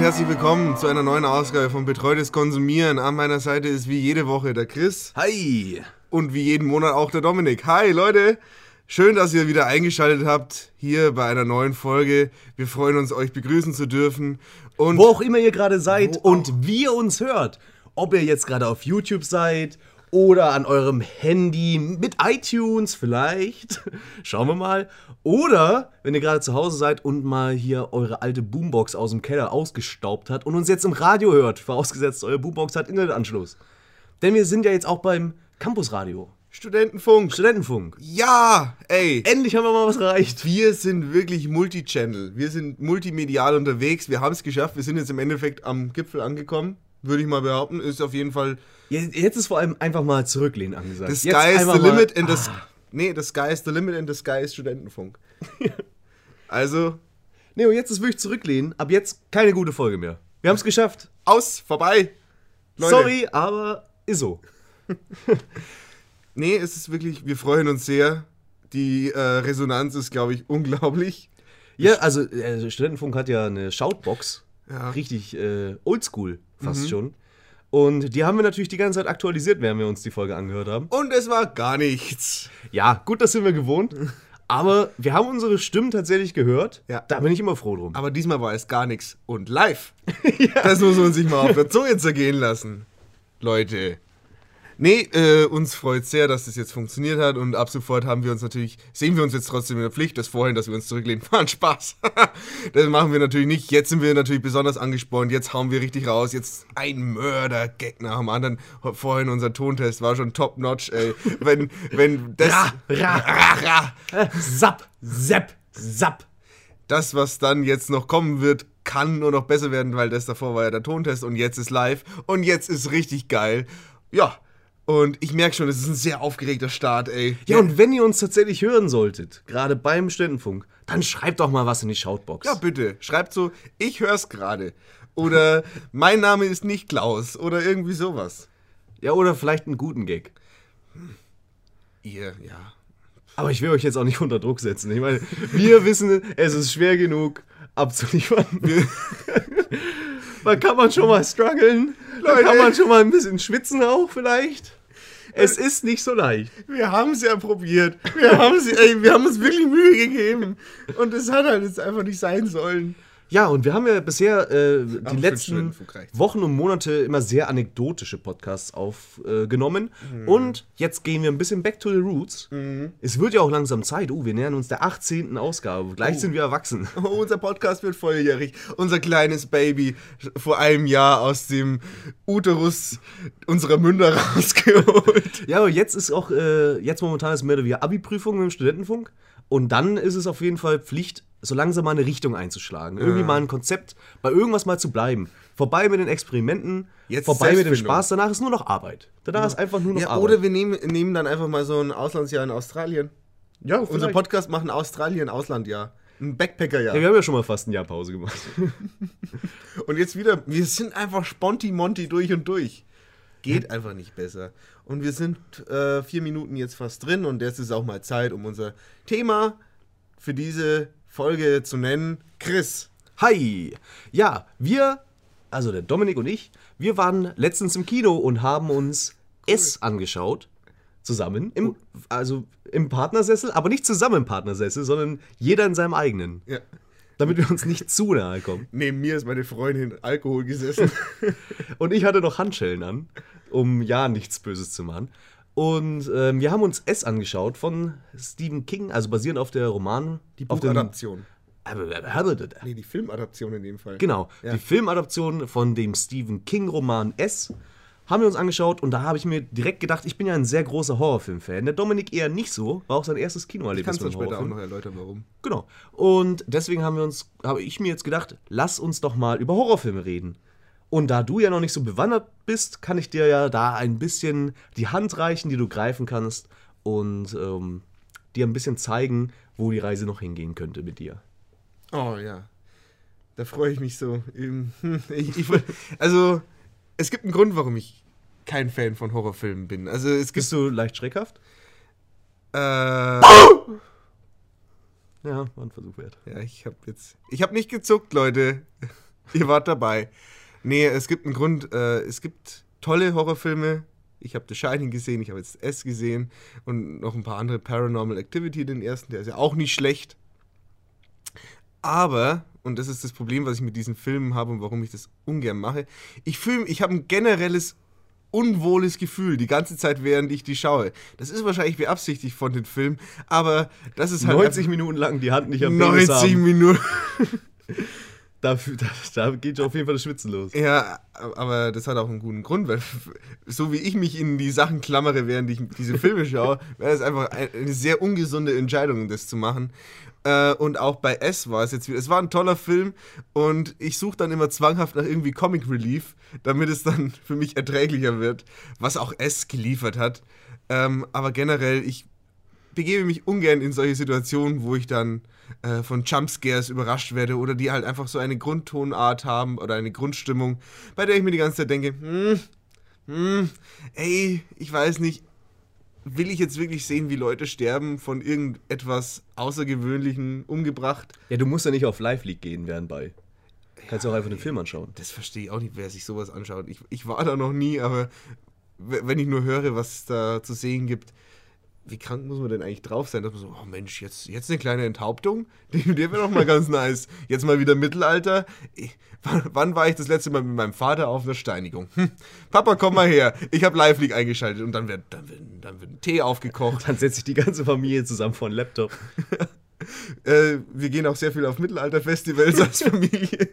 herzlich willkommen zu einer neuen Ausgabe von Betreutes Konsumieren. An meiner Seite ist wie jede Woche der Chris Hi! und wie jeden Monat auch der Dominik. Hi Leute, schön, dass ihr wieder eingeschaltet habt hier bei einer neuen Folge. Wir freuen uns, euch begrüßen zu dürfen. Und Wo auch immer ihr gerade seid und wie ihr uns hört. Ob ihr jetzt gerade auf YouTube seid oder an eurem Handy mit iTunes vielleicht. Schauen wir mal. Oder wenn ihr gerade zu Hause seid und mal hier eure alte Boombox aus dem Keller ausgestaubt hat und uns jetzt im Radio hört. Vorausgesetzt, eure Boombox hat Internetanschluss. Denn wir sind ja jetzt auch beim Campusradio. Studentenfunk. Studentenfunk. Ja, ey. Endlich haben wir mal was erreicht. Wir sind wirklich Multichannel. Wir sind multimedial unterwegs. Wir haben es geschafft. Wir sind jetzt im Endeffekt am Gipfel angekommen. Würde ich mal behaupten. Ist auf jeden Fall Jetzt ist vor allem einfach mal zurücklehnen angesagt. The Jetzt sky is the mal- limit and the Ah. Nee, the sky is the limit and the sky is Studentenfunk. also, Nee, und jetzt ist wirklich zurücklehnen. Ab jetzt keine gute Folge mehr. Wir haben es geschafft. aus, vorbei. Leute. Sorry, aber ist so. Nee, es ist wirklich, wir freuen uns sehr. Die äh, Resonanz ist, glaube ich, unglaublich. Ja, also äh, Studentenfunk hat ja eine Shoutbox. Ja. Richtig äh, oldschool fast schon. Und die haben wir natürlich die ganze Zeit aktualisiert, während wir uns die Folge angehört haben. Und es war gar nichts. Ja, gut, das sind wir gewohnt. Aber wir haben unsere Stimmen tatsächlich gehört. Ja. Da bin ich immer froh drum. Aber diesmal war es gar nichts. Und live. Das muss man sich mal auf der Zunge zergehen lassen. Leute. Nee, äh, uns freut sehr, dass das jetzt funktioniert hat und ab sofort haben wir uns natürlich, sehen wir uns jetzt trotzdem in der Pflicht, das vorhin, dass wir uns zurücklehnen, war ein Spaß. das machen wir natürlich nicht. Jetzt sind wir natürlich besonders angespornt, jetzt hauen wir richtig raus, jetzt ein Mörder-Gag nach dem anderen. Vorhin unser Tontest war schon top-notch, ey. Wenn, wenn das... Ra, ra, ra, ra. Zapp, zapp, zapp. das, was dann jetzt noch kommen wird, kann nur noch besser werden, weil das davor war ja der Tontest und jetzt ist live und jetzt ist richtig geil. Ja, und ich merke schon, es ist ein sehr aufgeregter Start, ey. Ja, und wenn ihr uns tatsächlich hören solltet, gerade beim Studentenfunk, dann schreibt doch mal was in die Shoutbox. Ja, bitte, schreibt so, ich hör's gerade. Oder mein Name ist nicht Klaus oder irgendwie sowas. ja, oder vielleicht einen guten Gag. Ihr, ja. Aber ich will euch jetzt auch nicht unter Druck setzen. Ich meine, wir wissen, es ist schwer genug abzuliefern. da kann man schon mal strugglen. Da kann man schon mal ein bisschen schwitzen auch vielleicht. Es ist nicht so leicht. Wir haben es ja probiert. Wir haben es, ey, wir haben uns wirklich Mühe gegeben. Und es hat halt jetzt einfach nicht sein sollen. Ja, und wir haben ja bisher äh, die letzten. Wochen und Monate immer sehr anekdotische Podcasts aufgenommen. Mhm. Und jetzt gehen wir ein bisschen back to the roots. Es wird ja auch langsam Zeit. Uh, wir nähern uns der 18. Ausgabe. Gleich sind wir erwachsen. Oh, unser Podcast wird volljährig. Unser kleines Baby vor einem Jahr aus dem Uterus unserer Münder rausgeholt. Ja, aber jetzt ist auch, äh, jetzt momentan ist mehr oder weniger Abi-Prüfung mit dem Studentenfunk. Und dann ist es auf jeden Fall Pflicht, so langsam mal eine Richtung einzuschlagen. Irgendwie mal ein Konzept, bei irgendwas mal zu bleiben. Vorbei mit den Experimenten, Jetzt vorbei mit dem. Spaß, danach ist nur noch Arbeit. Danach ist einfach nur noch Ja, Arbeit. oder wir nehmen, nehmen dann einfach mal so ein Auslandsjahr in Australien. ja, Unser vielleicht. Podcast machen Australien Auslandjahr. Ein Backpackerjahr. ja, wir haben ja schon mal fast ein Jahr Pause gemacht. Und jetzt wieder, wir sind einfach Sponti-Monti durch und durch. Geht einfach nicht besser. Und wir sind äh, vier Minuten jetzt fast drin und jetzt ist auch mal Zeit, um unser Thema für diese Folge zu nennen. Chris. Hi! Ja, wir, also der Dominik und ich, wir waren letztens im Kino und haben uns S angeschaut. Zusammen. Im, also im Partnersessel, aber nicht zusammen im Partnersessel, sondern jeder in seinem eigenen. Ja. Damit wir uns nicht zu nahe kommen. Neben mir ist meine Freundin Alkohol gesessen. Und ich hatte noch Handschellen an, um ja nichts Böses zu machen. Und ähm, wir haben uns S angeschaut von Stephen King, also basierend auf der Roman. Die auf dem- Buchadaption. Genau, Nee, die Filmadaption in dem Fall. Ja. die Filmadaption von dem Stephen King-Roman S haben wir uns angeschaut und da habe ich mir direkt gedacht, ich bin ja ein sehr großer Horrorfilm-Fan. Der Dominik eher nicht so, war auch sein erstes Ich Kinoerlebnis kann es dann mit einem später auch Horrorfilm. noch erläutern, warum. Genau. Und deswegen haben wir uns, habe ich mir jetzt gedacht, lass uns doch mal über Horrorfilme reden. Und da du ja noch nicht so bewandert bist, kann ich dir ja da ein bisschen die Hand reichen, die du greifen kannst und ähm, dir ein bisschen zeigen, wo die Reise noch hingehen könnte mit dir. Oh ja. Da freue ich mich so. Ähm, hm, Ich, ich, also, es gibt einen Grund, warum ich kein Fan von Horrorfilmen bin. Also, es. Bist du leicht schreckhaft? Äh, Ja, war ein Versuch wert. ja, ich habe jetzt. Ich habe nicht gezuckt, Leute. Ihr wart dabei. Nee, es gibt einen Grund. Äh, es gibt tolle Horrorfilme. Ich habe The Shining gesehen, ich habe jetzt S gesehen und noch ein paar andere Paranormal Activity, den ersten, der ist ja auch nicht schlecht. Aber, und das ist das Problem, was ich mit diesen Filmen habe und warum ich das ungern mache, ich fühle, ich habe ein generelles unwohles Gefühl die ganze Zeit, während ich die schaue. Das ist wahrscheinlich beabsichtigt von den Filmen, aber das ist halt 90 Minuten lang die Hand nicht am 90 Minuten. Da, da, da, geht auf jeden Fall das Schwitzen los. Ja, aber das hat auch einen guten Grund, weil so wie ich mich in die Sachen klammere, während ich diese Filme schaue, wäre es einfach eine sehr ungesunde Entscheidung, das zu machen. Äh, und auch bei S war es jetzt wieder. Es war ein toller Film und ich suche dann immer zwanghaft nach irgendwie Comic Relief, damit es dann für mich erträglicher wird, was auch S geliefert hat. Ähm, aber generell, ich begebe mich ungern in solche Situationen, wo ich dann äh, von Jumpscares überrascht werde oder die halt einfach so eine Grundtonart haben oder eine Grundstimmung, bei der ich mir die ganze Zeit denke, hm, hm, ey, ich weiß nicht, will ich jetzt wirklich sehen, wie Leute sterben von irgendetwas Außergewöhnlichem umgebracht? Ja, du musst ja nicht auf Live League gehen, während bei. Kannst ja, auch einfach den Film anschauen. Das verstehe ich auch nicht, wer sich sowas anschaut. Ich, ich war da noch nie, aber wenn ich nur höre, was es da zu sehen gibt, wie krank muss man denn eigentlich drauf sein, dass man so, oh Mensch, jetzt, jetzt eine kleine Enthauptung? Die, die wäre doch mal ganz nice. Jetzt mal wieder Mittelalter. Ich, wann, wann, war ich das letzte Mal mit meinem Vater auf einer Steinigung? Hm, Papa, komm mal her. Ich habe Live League eingeschaltet und dann wird, dann, wird, dann wird ein Tee aufgekocht. Dann setze ich die ganze Familie zusammen vor einen Laptop. äh, wir gehen auch sehr viel auf Mittelalter-Festivals als Familie.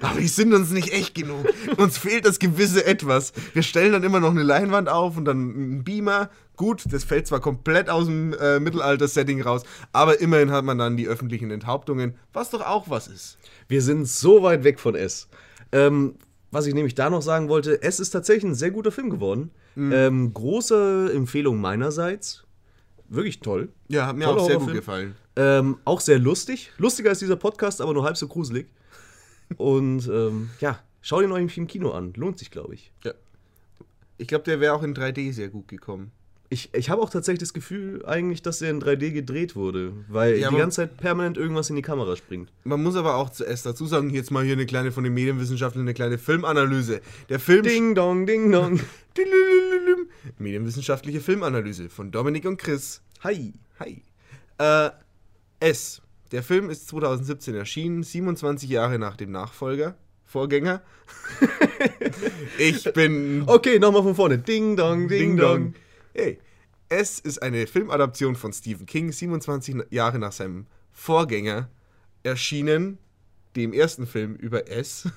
Aber die sind uns nicht echt genug. Uns fehlt das gewisse Etwas. Wir stellen dann immer noch eine Leinwand auf und dann einen Beamer. Gut, das fällt zwar komplett aus dem äh, Mittelalter-Setting raus, aber immerhin hat man dann die öffentlichen Enthauptungen, was doch auch was ist. Wir sind so weit weg von S. Ähm, was ich nämlich da noch sagen wollte, S ist tatsächlich ein sehr guter Film geworden. Mhm. Ähm, große Empfehlung meinerseits. Wirklich toll. Ja, hat mir Toller auch sehr gut gefallen. Ähm, auch sehr lustig. Lustiger als dieser Podcast, aber nur halb so gruselig. Und ähm, ja, schau den euch im Kino an. Lohnt sich, glaube ich. Ja. Ich glaube, der wäre auch in 3D sehr gut gekommen. Ich, ich habe auch tatsächlich das Gefühl, eigentlich, dass er in 3D gedreht wurde, weil ja, die ganze Zeit permanent irgendwas in die Kamera springt. Man muss aber auch zuerst dazu sagen, jetzt mal hier eine kleine von den Medienwissenschaftlern, eine kleine Filmanalyse. Der Film. Ding dong, ding dong. Medienwissenschaftliche Filmanalyse von Dominik und Chris. Hi. Hi. Äh, S. Der Film ist 2017 erschienen, 27 Jahre nach dem Nachfolger. Vorgänger. ich bin. Okay, nochmal von vorne. Ding dong, ding, ding dong. Hey, S ist eine Filmadaption von Stephen King, 27 Jahre nach seinem Vorgänger erschienen, dem ersten Film über S.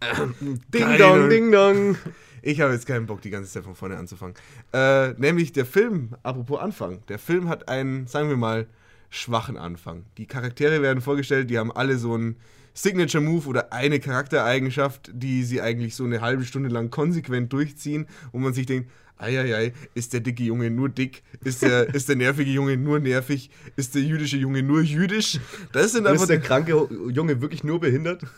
Ähm, ding dong, ding dong. Ich habe jetzt keinen Bock, die ganze Zeit von vorne anzufangen. Äh, nämlich der Film, apropos Anfang, der Film hat einen, sagen wir mal, schwachen Anfang. Die Charaktere werden vorgestellt, die haben alle so einen Signature Move oder eine Charaktereigenschaft, die sie eigentlich so eine halbe Stunde lang konsequent durchziehen, wo man sich denkt, eieiei, ist der dicke Junge nur dick? Ist der, ist der nervige Junge nur nervig? Ist der jüdische Junge nur jüdisch? Das sind einfach ist der kranke Junge wirklich nur behindert?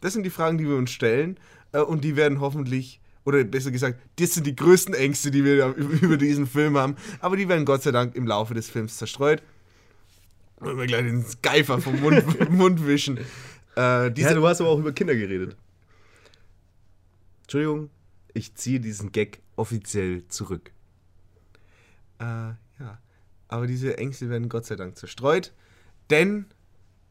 Das sind die Fragen, die wir uns stellen äh, und die werden hoffentlich oder besser gesagt, das sind die größten Ängste, die wir über diesen Film haben. Aber die werden Gott sei Dank im Laufe des Films zerstreut. Wollen wir gleich den Geifer vom Mund, Mund wischen. Äh, ja, du hast aber auch über Kinder geredet. Entschuldigung, ich ziehe diesen Gag offiziell zurück. Äh, ja. Aber diese Ängste werden Gott sei Dank zerstreut, denn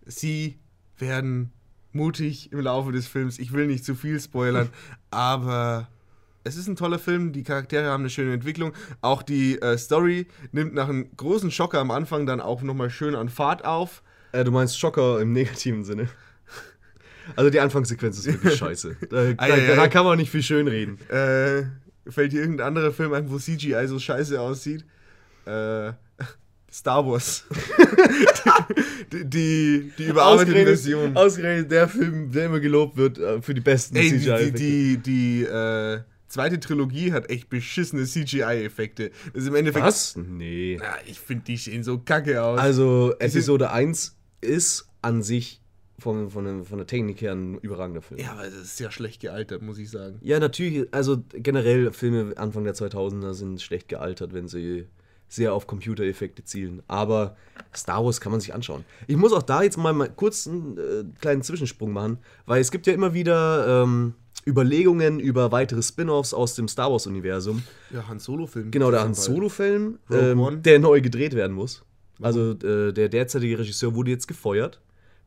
sie werden mutig im Laufe des Films. Ich will nicht zu viel spoilern, aber es ist ein toller Film. Die Charaktere haben eine schöne Entwicklung. Auch die äh, Story nimmt nach einem großen Schocker am Anfang dann auch nochmal schön an Fahrt auf. Äh, du meinst Schocker im negativen Sinne? Also die Anfangssequenz ist wirklich scheiße. Da, ah, da, da, kann man nicht viel schön reden. Äh, fällt dir irgendein anderer Film ein, wo CGI so scheiße aussieht? Äh, Star Wars. die, die, die überarbeitete Version. Ausgerechnet der Film, der immer gelobt wird äh, für die besten CGI-Effekte. Die, die, die äh, zweite Trilogie hat echt beschissene CGI-Effekte. Das ist im Endeffekt. Was? Nee. Na, ich finde, die sehen so kacke aus. Also, Episode 1 ist an sich von, von, von der Technik her ein überragender Film. Ja, aber es ist sehr schlecht gealtert, muss ich sagen. Ja, natürlich. Also generell Filme Anfang der 2000er sind schlecht gealtert, wenn sie sehr auf Computereffekte zielen. Aber Star Wars kann man sich anschauen. Ich muss auch da jetzt mal, mal kurz einen äh, kleinen Zwischensprung machen, weil es gibt ja immer wieder ähm, Überlegungen über weitere Spin-offs aus dem Star Wars-Universum. Ja, Han Solo-Film. Genau, der Han Solo-Film, ähm, der neu gedreht werden muss. Also äh, der derzeitige Regisseur wurde jetzt gefeuert.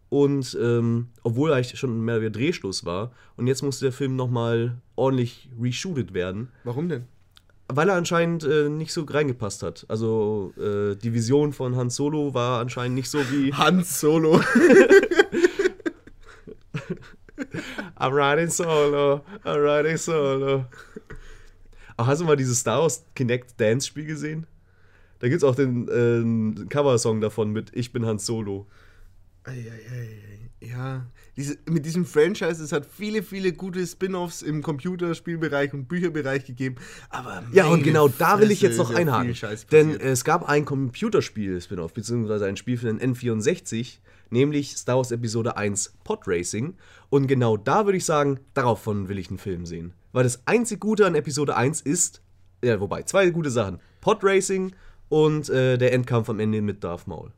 Und ähm, obwohl eigentlich schon mehr wie Drehschluss war, und jetzt musste der Film nochmal ordentlich reshootet werden, Warum denn? weil er anscheinend äh, nicht so reingepasst hat. Also äh, die Vision von Han Solo war anscheinend nicht so wie Han Solo. I'm riding solo, I'm riding solo. Ach, hast du mal dieses Star Wars Kinect Dance Spiel gesehen? Da gibt's auch den äh, Coversong davon mit Ich bin Han Solo. Eieiei. Ja, diese, mit diesem Franchise, es hat viele, viele gute Spin-offs im Computerspielbereich und Bücherbereich gegeben. Aber Ja, und genau da will ich jetzt noch einhaken. Denn es gab ein Computerspiel-Spin-off, beziehungsweise ein Spiel für den N64, nämlich Star Wars Episode 1 Pod Racing. Und genau da würde ich sagen, davon will ich einen Film sehen. Weil das einzig Gute an Episode 1 ist, ja, wobei, zwei gute Sachen: Pod Racing und äh, der Endkampf am Ende mit Darth Maul.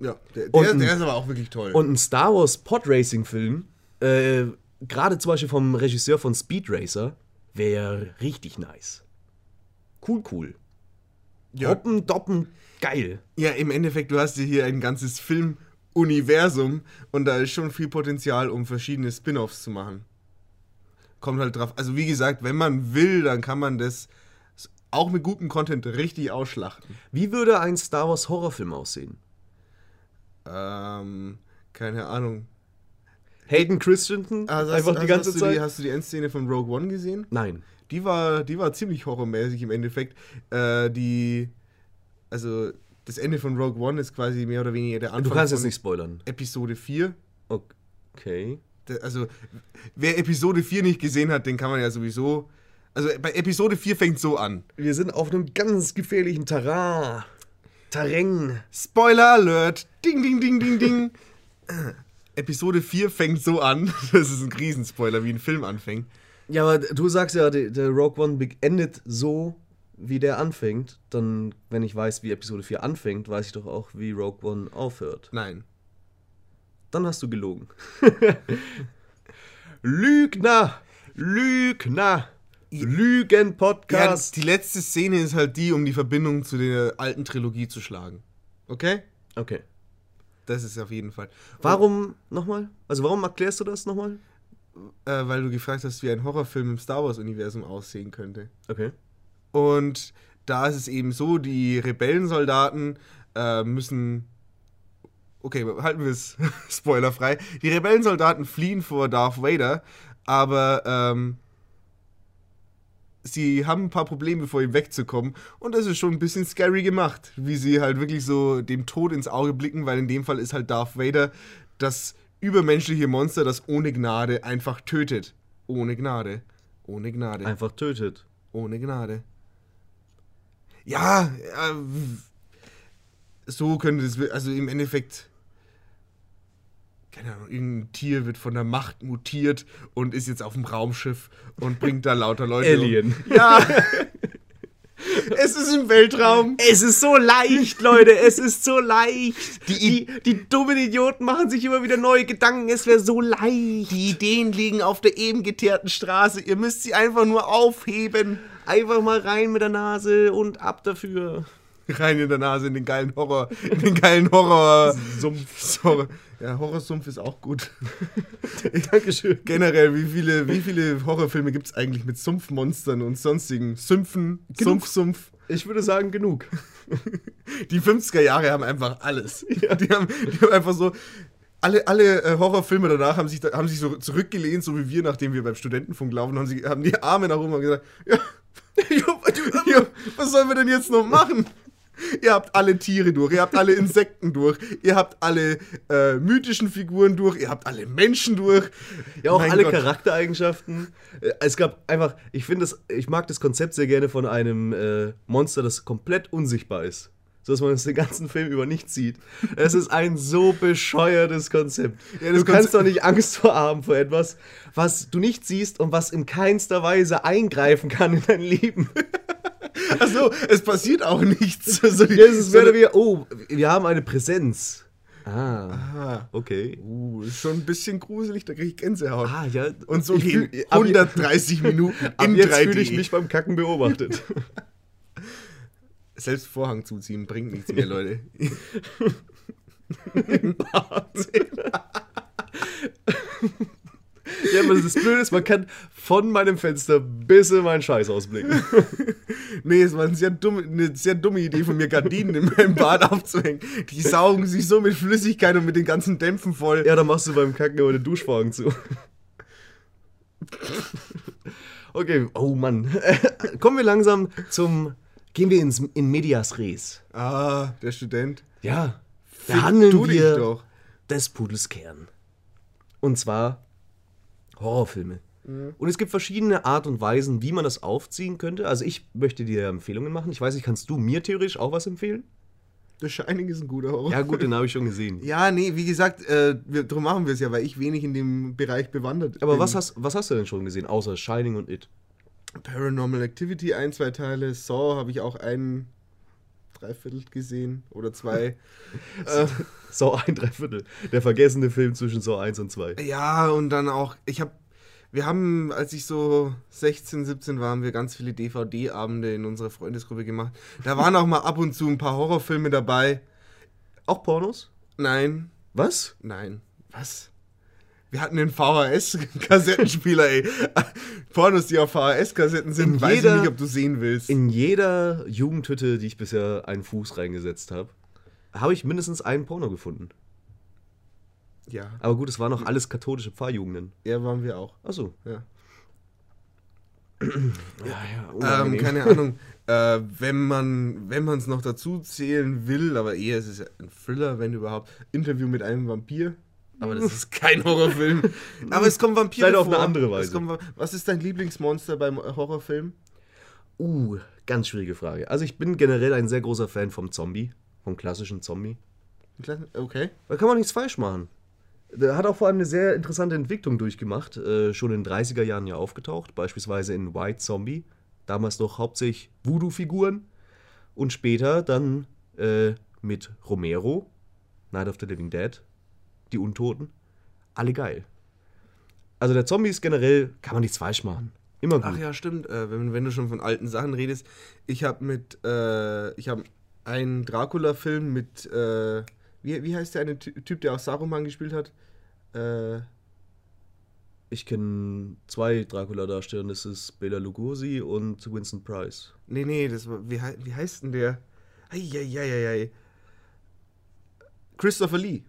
Ja, der, der, ein- der ist aber auch wirklich toll. Und ein Star Wars Pod Racing Film, äh, gerade zum Beispiel vom Regisseur von Speed Racer, wäre richtig nice. Cool, cool. ja, Hoppen, doppen, geil. ja, im Endeffekt, du hast hier ein ganzes Filmuniversum und da ist schon viel Potenzial, um verschiedene Spin-offs zu machen. Kommt halt drauf. Also wie gesagt, wenn man will, dann kann man das auch mit gutem Content richtig ausschlachten. Wie würde ein Star Wars Horrorfilm aussehen? Ähm, keine Ahnung. Hayden Christensen? Also einfach hast, die ganze hast du Zeit? Die, hast du die Endszene von Rogue One gesehen? Nein. Die war, die war ziemlich horrormäßig im Endeffekt. Äh, die, also das Ende von Rogue One ist quasi mehr oder weniger der Anfang Du kannst jetzt nicht spoilern. Episode 4. Okay. Also wer Episode 4 nicht gesehen hat, den kann man ja sowieso. Also bei Episode 4 fängt so an. Wir sind auf einem ganz gefährlichen Terrain. Terrain. Spoiler Alert! Ding, ding, ding, ding, ding. Episode 4 fängt so an. Das ist ein Riesenspoiler, wie ein Film anfängt. Ja, aber du sagst ja, der, Rogue One endet so, wie der anfängt. Dann, wenn ich weiß, wie Episode 4 anfängt, weiß ich doch auch, wie Rogue One aufhört. Nein. Dann hast du gelogen. Lügner! Lügner! Ja, Lügen-Podcast! die letzte Szene ist halt die, um die Verbindung zu der alten Trilogie zu schlagen. Okay? okay. Das ist auf jeden Fall. Warum nochmal? Also, warum erklärst du das nochmal? Äh, weil du gefragt hast, wie ein Horrorfilm im Star Wars-Universum aussehen könnte. Okay. Und da ist es eben so, die Rebellensoldaten äh, müssen. Okay, halten wir es spoilerfrei. Die Rebellensoldaten fliehen vor Darth Vader, aber ähm, sie haben ein paar Probleme, vor ihm wegzukommen. Und das ist schon ein bisschen scary gemacht, wie sie halt wirklich so dem Tod ins Auge blicken, weil in dem Fall ist halt Darth Vader das übermenschliche Monster, das ohne Gnade einfach tötet. Ohne Gnade. Ohne Gnade. Einfach tötet. Ohne Gnade. Ja, äh, so könnte es, also im Endeffekt, keine Ahnung, irgendein Tier wird von der Macht mutiert und ist jetzt auf dem Raumschiff und bringt da lauter Leute. Alien. Um. Ja. es ist im Weltraum. Es ist so leicht, Leute, es ist so leicht. Die, die, dummen Idioten machen sich immer wieder neue Gedanken, es wäre so leicht. Die Ideen liegen auf der eben geteerten Straße. Ihr müsst sie einfach nur aufheben. Einfach mal rein mit der Nase und ab dafür. Rein in der Nase in den geilen Horror, in den geilen Horror. Sumpf. Horror. Ja, Horrorsumpf ist auch gut. Dankeschön. Generell, wie viele, wie viele Horrorfilme gibt es eigentlich mit Sumpfmonstern und sonstigen Sümpfen, Genug. Sumpf, Sumpf? Ich würde sagen, genug. Die 50er Jahre haben einfach alles. Die, haben, die haben einfach so. Alle, alle äh, Horrorfilme danach haben sich, haben sich so zurückgelehnt, so wie wir, nachdem wir beim Studentenfunk laufen, haben, sie, haben die Arme nach oben und gesagt: Ja, ja, was sollen wir denn jetzt noch machen? Ihr habt alle Tiere durch, ihr habt alle Insekten durch, ihr habt alle äh, mythischen Figuren durch, ihr habt alle Menschen durch. Ja, auch Mein alle Gott. Charaktereigenschaften. Äh, Es gab einfach, ich finde das, ich mag das Konzept sehr gerne von einem äh, Monster, das komplett unsichtbar ist. So dass man es den ganzen Film über nicht sieht. Es ist ein so bescheuertes Konzept. Ja, du kannst Konzept- doch nicht Angst vor haben vor etwas, was du nicht siehst und was in keinster Weise eingreifen kann in dein Leben. Achso, es passiert auch nichts. Also, Ja, es ist mehr oder weniger, oh, wir haben eine Präsenz. Ah, Ah. okay. Uh, ist schon ein bisschen gruselig, da kriege ich Gänsehaut. Ah, ja. Und so gehen fühl- ab je- 130 Minuten Ab in jetzt 3D. fühle ich mich beim Kacken beobachtet. Selbst Vorhang zuziehen bringt nichts mehr, Leute. ja, aber das Blöde ist, man kann von meinem Fenster bis in meinen Scheiß ausblicken. Nee, es war eine sehr, dumme, eine sehr dumme Idee von mir, Gardinen in meinem Bad aufzuhängen. Die saugen sich so mit Flüssigkeit und mit den ganzen Dämpfen voll. Ja, dann machst du beim Kacken aber den Duschvorhang zu. Okay, oh Mann. Kommen wir langsam zum. Gehen wir ins, in Medias Res. Ah, der Student. Ja. Du dich wir doch. des Pudels Kern. Und zwar Horrorfilme. Und es gibt verschiedene Art und Weisen, wie man das aufziehen könnte. Also ich möchte dir Empfehlungen machen. Ich weiß nicht, kannst du mir theoretisch auch was empfehlen? The Shining ist ein guter Horror. Ja gut, den habe ich schon gesehen. Ja, nee, wie gesagt, äh, wir, darum machen wir es ja, weil ich wenig in dem Bereich bewandert Aber bin. was hast, was hast du denn schon gesehen, außer Shining und It? Paranormal Activity, ein, zwei Teile. Saw habe ich auch ein Dreiviertel gesehen oder zwei. äh, Saw ein Dreiviertel. Der vergessene Film zwischen Saw 1 und 2. ja, und dann auch, ich habe, wir haben, als ich so 16, 17 war, haben wir ganz viele DVD-Abende in unserer Freundesgruppe gemacht. Da waren auch mal ab und zu ein paar Horrorfilme dabei. Auch Pornos? Nein, Was? nein, was? Wir hatten den VHS-Kassettenspieler, ey. Pornos, die auf VHS-Kassetten sind, In weiß jeder- ich nicht, ob du sehen willst. In jeder Jugendhütte, die ich bisher einen Fuß reingesetzt habe, habe ich mindestens einen Porno gefunden. ja, Aber gut, es waren noch alles katholische Pfarrjugenden. ja, waren wir auch. Achso. Ja. Ja, ja, Ähm, keine Ahnung, äh, wenn man wenn man es noch dazu zählen will, aber eher ist es ja ein Thriller, wenn überhaupt. Interview mit einem Vampir. Aber das ist kein Horrorfilm. aber es kommen Vampire Vielleicht auf vor. eine andere Es Weise. kommen was ist dein Lieblingsmonster beim Horrorfilm? Uh, ganz schwierige Frage. Also ich bin generell ein sehr großer Fan vom Zombie, vom klassischen Zombie. Okay. Da kann man nichts falsch machen. Der hat auch vor allem eine sehr interessante Entwicklung durchgemacht, äh, schon in den 30er Jahren ja aufgetaucht, beispielsweise in White Zombie, damals noch hauptsächlich Voodoo-Figuren und später dann äh, mit Romero, Night of the Living Dead, die Untoten, alle geil. Also der Zombie ist generell, kann man nichts falsch machen. Immer gut. Ach ja, stimmt. Äh, wenn, wenn du schon von alten Sachen redest, ich habe mit, äh, ich habe einen Dracula-Film mit, äh, wie, wie heißt der eine Ty- Typ, der auch Saruman gespielt hat? Äh, Ich kenne zwei Dracula-Darsteller, das ist Bela Lugosi und Winston Price. nee, nee, das war, wie, wie heißt denn der? Eieieiei. Christopher Lee.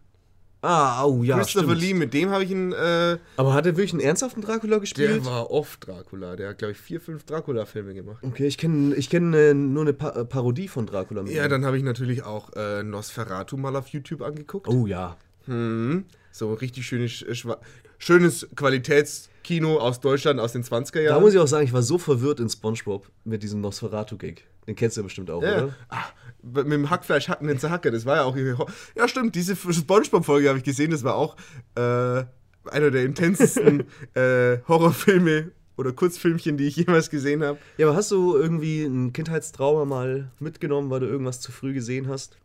Ah, oh ja, Christopher stimmt. Lee, mit dem habe ich einen, äh, Aber hat er wirklich einen ernsthaften Dracula der gespielt? war oft Dracula. Der hat, glaube ich, vier, fünf Dracula-Filme gemacht. Okay, ich kenne ich kenn, äh, nur eine pa äh, Parodie von Dracula. mit Ja, dann habe ich natürlich auch äh, Nosferatu mal auf YouTube angeguckt. Oh ja. Mhm. So richtig schönes, äh, schönes Qualitätskino aus Deutschland aus den 20er Da Jahren. muss ich auch sagen, ich war so verwirrt in Spongebob mit diesem Nosferatu-Gig. Den kennst du ja bestimmt auch, ja. oder? ah, mit dem Hackfleisch hacken den Zerhacker, das war ja auch. Ja, stimmt, diese Spongebob-Folge habe ich gesehen, das war auch äh, einer der intensesten äh, Horrorfilme oder Kurzfilmchen, die ich jemals gesehen habe. Ja, aber hast du irgendwie ein Kindheitstrauma mal mitgenommen, weil du irgendwas zu früh gesehen hast?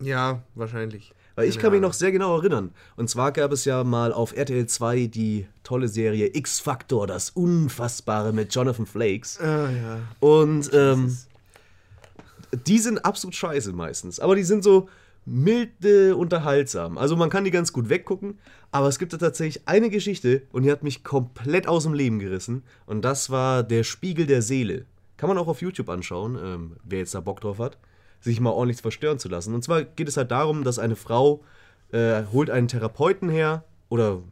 Ja, wahrscheinlich. Weil ich kann mich noch sehr genau erinnern. Und zwar gab es ja mal auf RTL 2 die tolle Serie X-Factor, das Unfassbare mit Jonathan Flakes. Ah, ja. Und ähm, die sind absolut scheiße meistens. Aber die sind so milde unterhaltsam. Also man kann die ganz gut weggucken. Aber es gibt da tatsächlich eine Geschichte und die hat mich komplett aus dem Leben gerissen. Und das war der Spiegel der Seele. Kann man auch auf YouTube anschauen, ähm, wer jetzt da Bock drauf hat, sich mal ordentlich verstören zu lassen. Und zwar geht es halt darum, dass eine Frau äh, holt einen Therapeuten her oder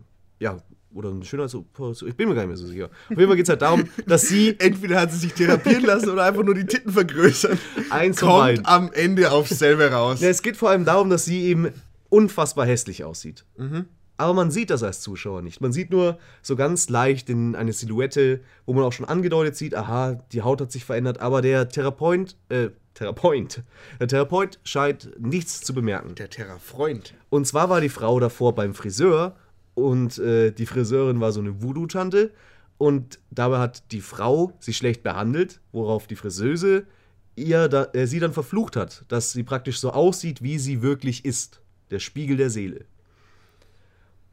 ja, oder ein schöner ich bin mir gar nicht mehr so sicher. Auf jeden Fall geht es halt darum, dass sie Entweder hat sie sich therapieren lassen oder einfach nur die Titten vergrößern. Eins Kommt beiden. am Ende aufs selbe raus. Ja, es geht vor allem darum, dass sie eben unfassbar hässlich aussieht. Aber man sieht das als Zuschauer nicht. Man sieht nur so ganz leicht in eine Silhouette, wo man auch schon angedeutet sieht, aha, die Haut hat sich verändert, aber der Therapeut, äh, Therapeut, der Therapeut scheint nichts zu bemerken. Der Terrafreund. Und zwar war die Frau davor beim Friseur und äh, die Friseurin war so eine Voodoo-Tante Und dabei hat die Frau sie schlecht behandelt, worauf die Friseuse ihr da, äh, sie dann verflucht hat, dass sie praktisch so aussieht, wie sie wirklich ist. Der Spiegel der Seele.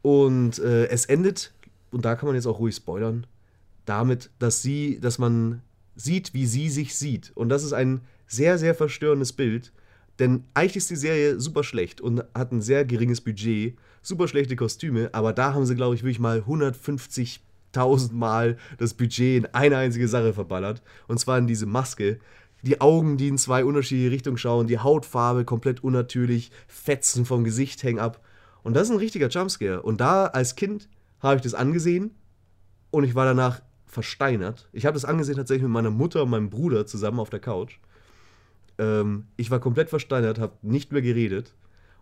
Und äh, es endet, und da kann man jetzt auch ruhig spoilern, damit, dass sie, dass man sieht, wie sie sich sieht. Und das ist ein sehr, sehr verstörendes Bild. Denn eigentlich ist die Serie super schlecht und hat ein sehr geringes Budget, super schlechte Kostüme, aber da haben sie, glaube ich, wirklich mal 150.000 Mal das Budget in eine einzige Sache verballert. Und zwar in diese Maske. Die Augen, die in zwei unterschiedliche Richtungen schauen, die Hautfarbe komplett unnatürlich, Fetzen vom Gesicht hängen ab. Und das ist ein richtiger Jumpscare. Und da als Kind habe ich das angesehen und ich war danach versteinert. Ich habe das angesehen tatsächlich mit meiner Mutter und meinem Bruder zusammen auf der Couch. Ähm, ich war komplett versteinert, habe nicht mehr geredet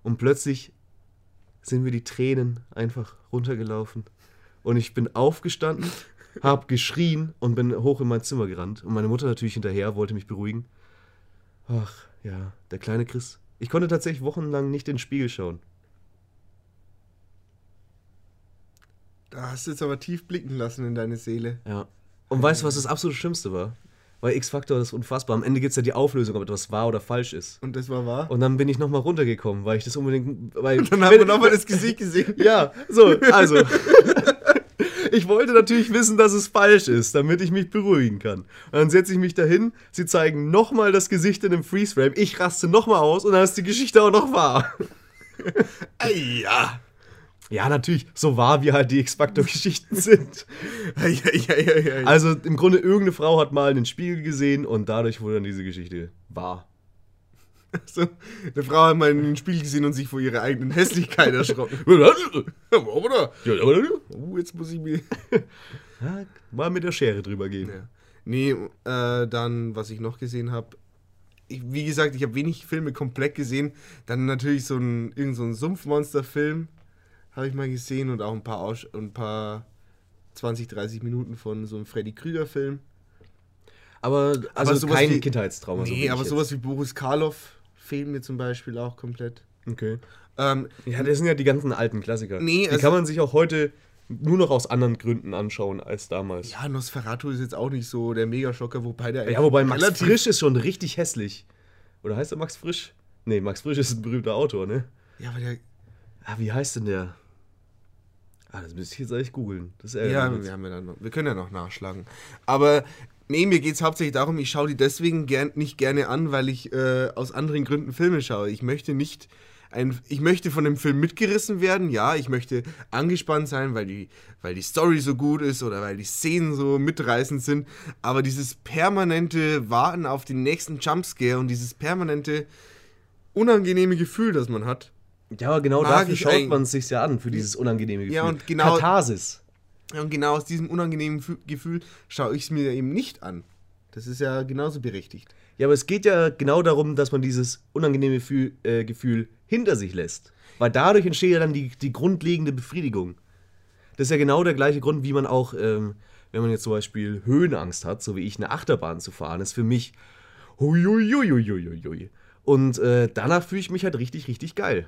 und plötzlich sind mir die Tränen einfach runtergelaufen. Und ich bin aufgestanden, habe geschrien und bin hoch in mein Zimmer gerannt. Und meine Mutter natürlich hinterher, wollte mich beruhigen. Ach ja, der kleine Chris. Ich konnte tatsächlich wochenlang nicht in den Spiegel schauen. Da hast du jetzt aber tief blicken lassen in deine Seele. Ja. Und weißt du, was das absolut Schlimmste war? Weil X-Factor das ist unfassbar. Am Ende gibt es ja die Auflösung, ob etwas wahr oder falsch ist. Und das war wahr? Und dann bin ich nochmal runtergekommen, weil ich das unbedingt. Weil, dann haben wir nochmal das Gesicht gesehen. Ja, so, also. ich wollte natürlich wissen, dass es falsch ist, damit ich mich beruhigen kann. Und dann setze ich mich dahin, sie zeigen nochmal das Gesicht in einem Freeze-Frame, ich raste nochmal aus und dann ist die Geschichte auch noch wahr. Ey, ja. Ja, natürlich, so wahr wie halt die X-Factor-Geschichten sind. Ja, ja, ja, ja. Also im Grunde, irgendeine Frau hat mal einen Spiegel gesehen und dadurch wurde dann diese Geschichte wahr. So, eine Frau hat mal in den Spiegel gesehen und sich vor ihrer eigenen Hässlichkeit erschrocken. Oh, jetzt muss ich mir. Mal mit der Schere drüber gehen. Ja. Nee, äh, dann, was ich noch gesehen habe, wie gesagt, ich habe wenig Filme komplett gesehen. Dann natürlich so ein, irgend so ein Sumpfmonster-Film habe ich mal gesehen und auch ein paar, Aus ein paar 20, 30 Minuten von so einem Freddy Krüger-Film. Aber, also Aber sowas kein wie- Kindheitstrauma. so Nee, bin aber sowas wie Boris Karloff fehlen mir zum Beispiel auch komplett. jetzt. Okay. Ähm, Ja, das sind ja die ganzen alten Klassiker. Nee, die also- kann man sich auch heute nur noch aus anderen Gründen anschauen als damals. ja, Nosferatu ist jetzt auch nicht so der Megaschocker, wobei der Ja, wobei Max Frisch ist schon richtig hässlich. Oder heißt er Max Frisch? Nee, Max Frisch ist ein berühmter Autor, ne? Ja, aber der, Ah, wie heißt denn der? Ah, das müsste ich jetzt eigentlich googeln. Das ist ja, wir, haben ja dann noch, wir können ja noch nachschlagen. Aber nee, mir geht es hauptsächlich darum, ich schaue die deswegen gern, nicht gerne an, weil ich äh, aus anderen Gründen Filme schaue. Ich möchte nicht ein, ich möchte von dem Film mitgerissen werden, ja, ich möchte angespannt sein, weil die, weil die Story so gut ist oder weil die Szenen so mitreißend sind, aber dieses permanente Warten auf den nächsten Jumpscare und dieses permanente unangenehme Gefühl, das man hat, Ja, aber genau dafür schaut man es sich ja an, für dieses unangenehme Gefühl. Ja, und genau- Katharsis. Ja, Und genau aus diesem unangenehmen Fü- Gefühl schaue ich es mir eben nicht an. Das ist ja genauso berechtigt. Ja, aber es geht ja genau darum, dass man dieses unangenehme Gefühl, äh, Gefühl hinter sich lässt. Weil dadurch entsteht ja dann die, die grundlegende Befriedigung. Das ist ja genau der gleiche Grund, wie man auch, ähm, wenn man jetzt zum Beispiel Höhenangst hat, so wie ich eine Achterbahn zu fahren, ist für mich huiuiuiuiuiui. Und äh, danach fühle ich mich halt richtig, richtig geil.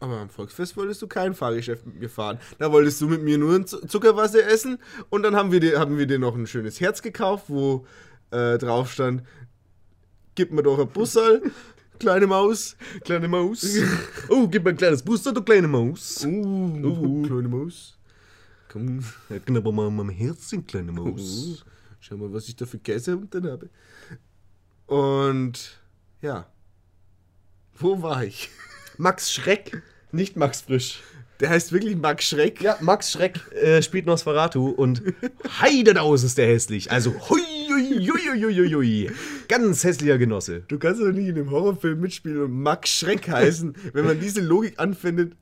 Aber am Volksfest wolltest du kein Fahrgeschäft mit mir fahren. Da wolltest du mit mir nur ein Zuckerwasser essen und dann haben wir dir, haben wir dir noch ein schönes Herz gekauft, wo äh, drauf stand, gib mir doch ein Bussal, kleine Maus. Kleine Maus. oh, gib mir ein kleines Booster, du kleine Maus. Uh, Uh. kleine Maus. Komm, Ja, knabber mal an meinem Herzen, kleine Maus. schau mal, was ich da für Käse unten habe. Und ja, wo war ich? Max Schreck, nicht Max Frisch. Der heißt wirklich Max Schreck. Ja, Max Schreck äh, spielt Nosferatu und Heidedaus ist der hässlich. Also hui, hui, hui, hui. Ganz hässlicher Genosse. Du kannst doch nicht in einem Horrorfilm mitspielen und Max Schreck heißen, wenn man diese Logik anwendet.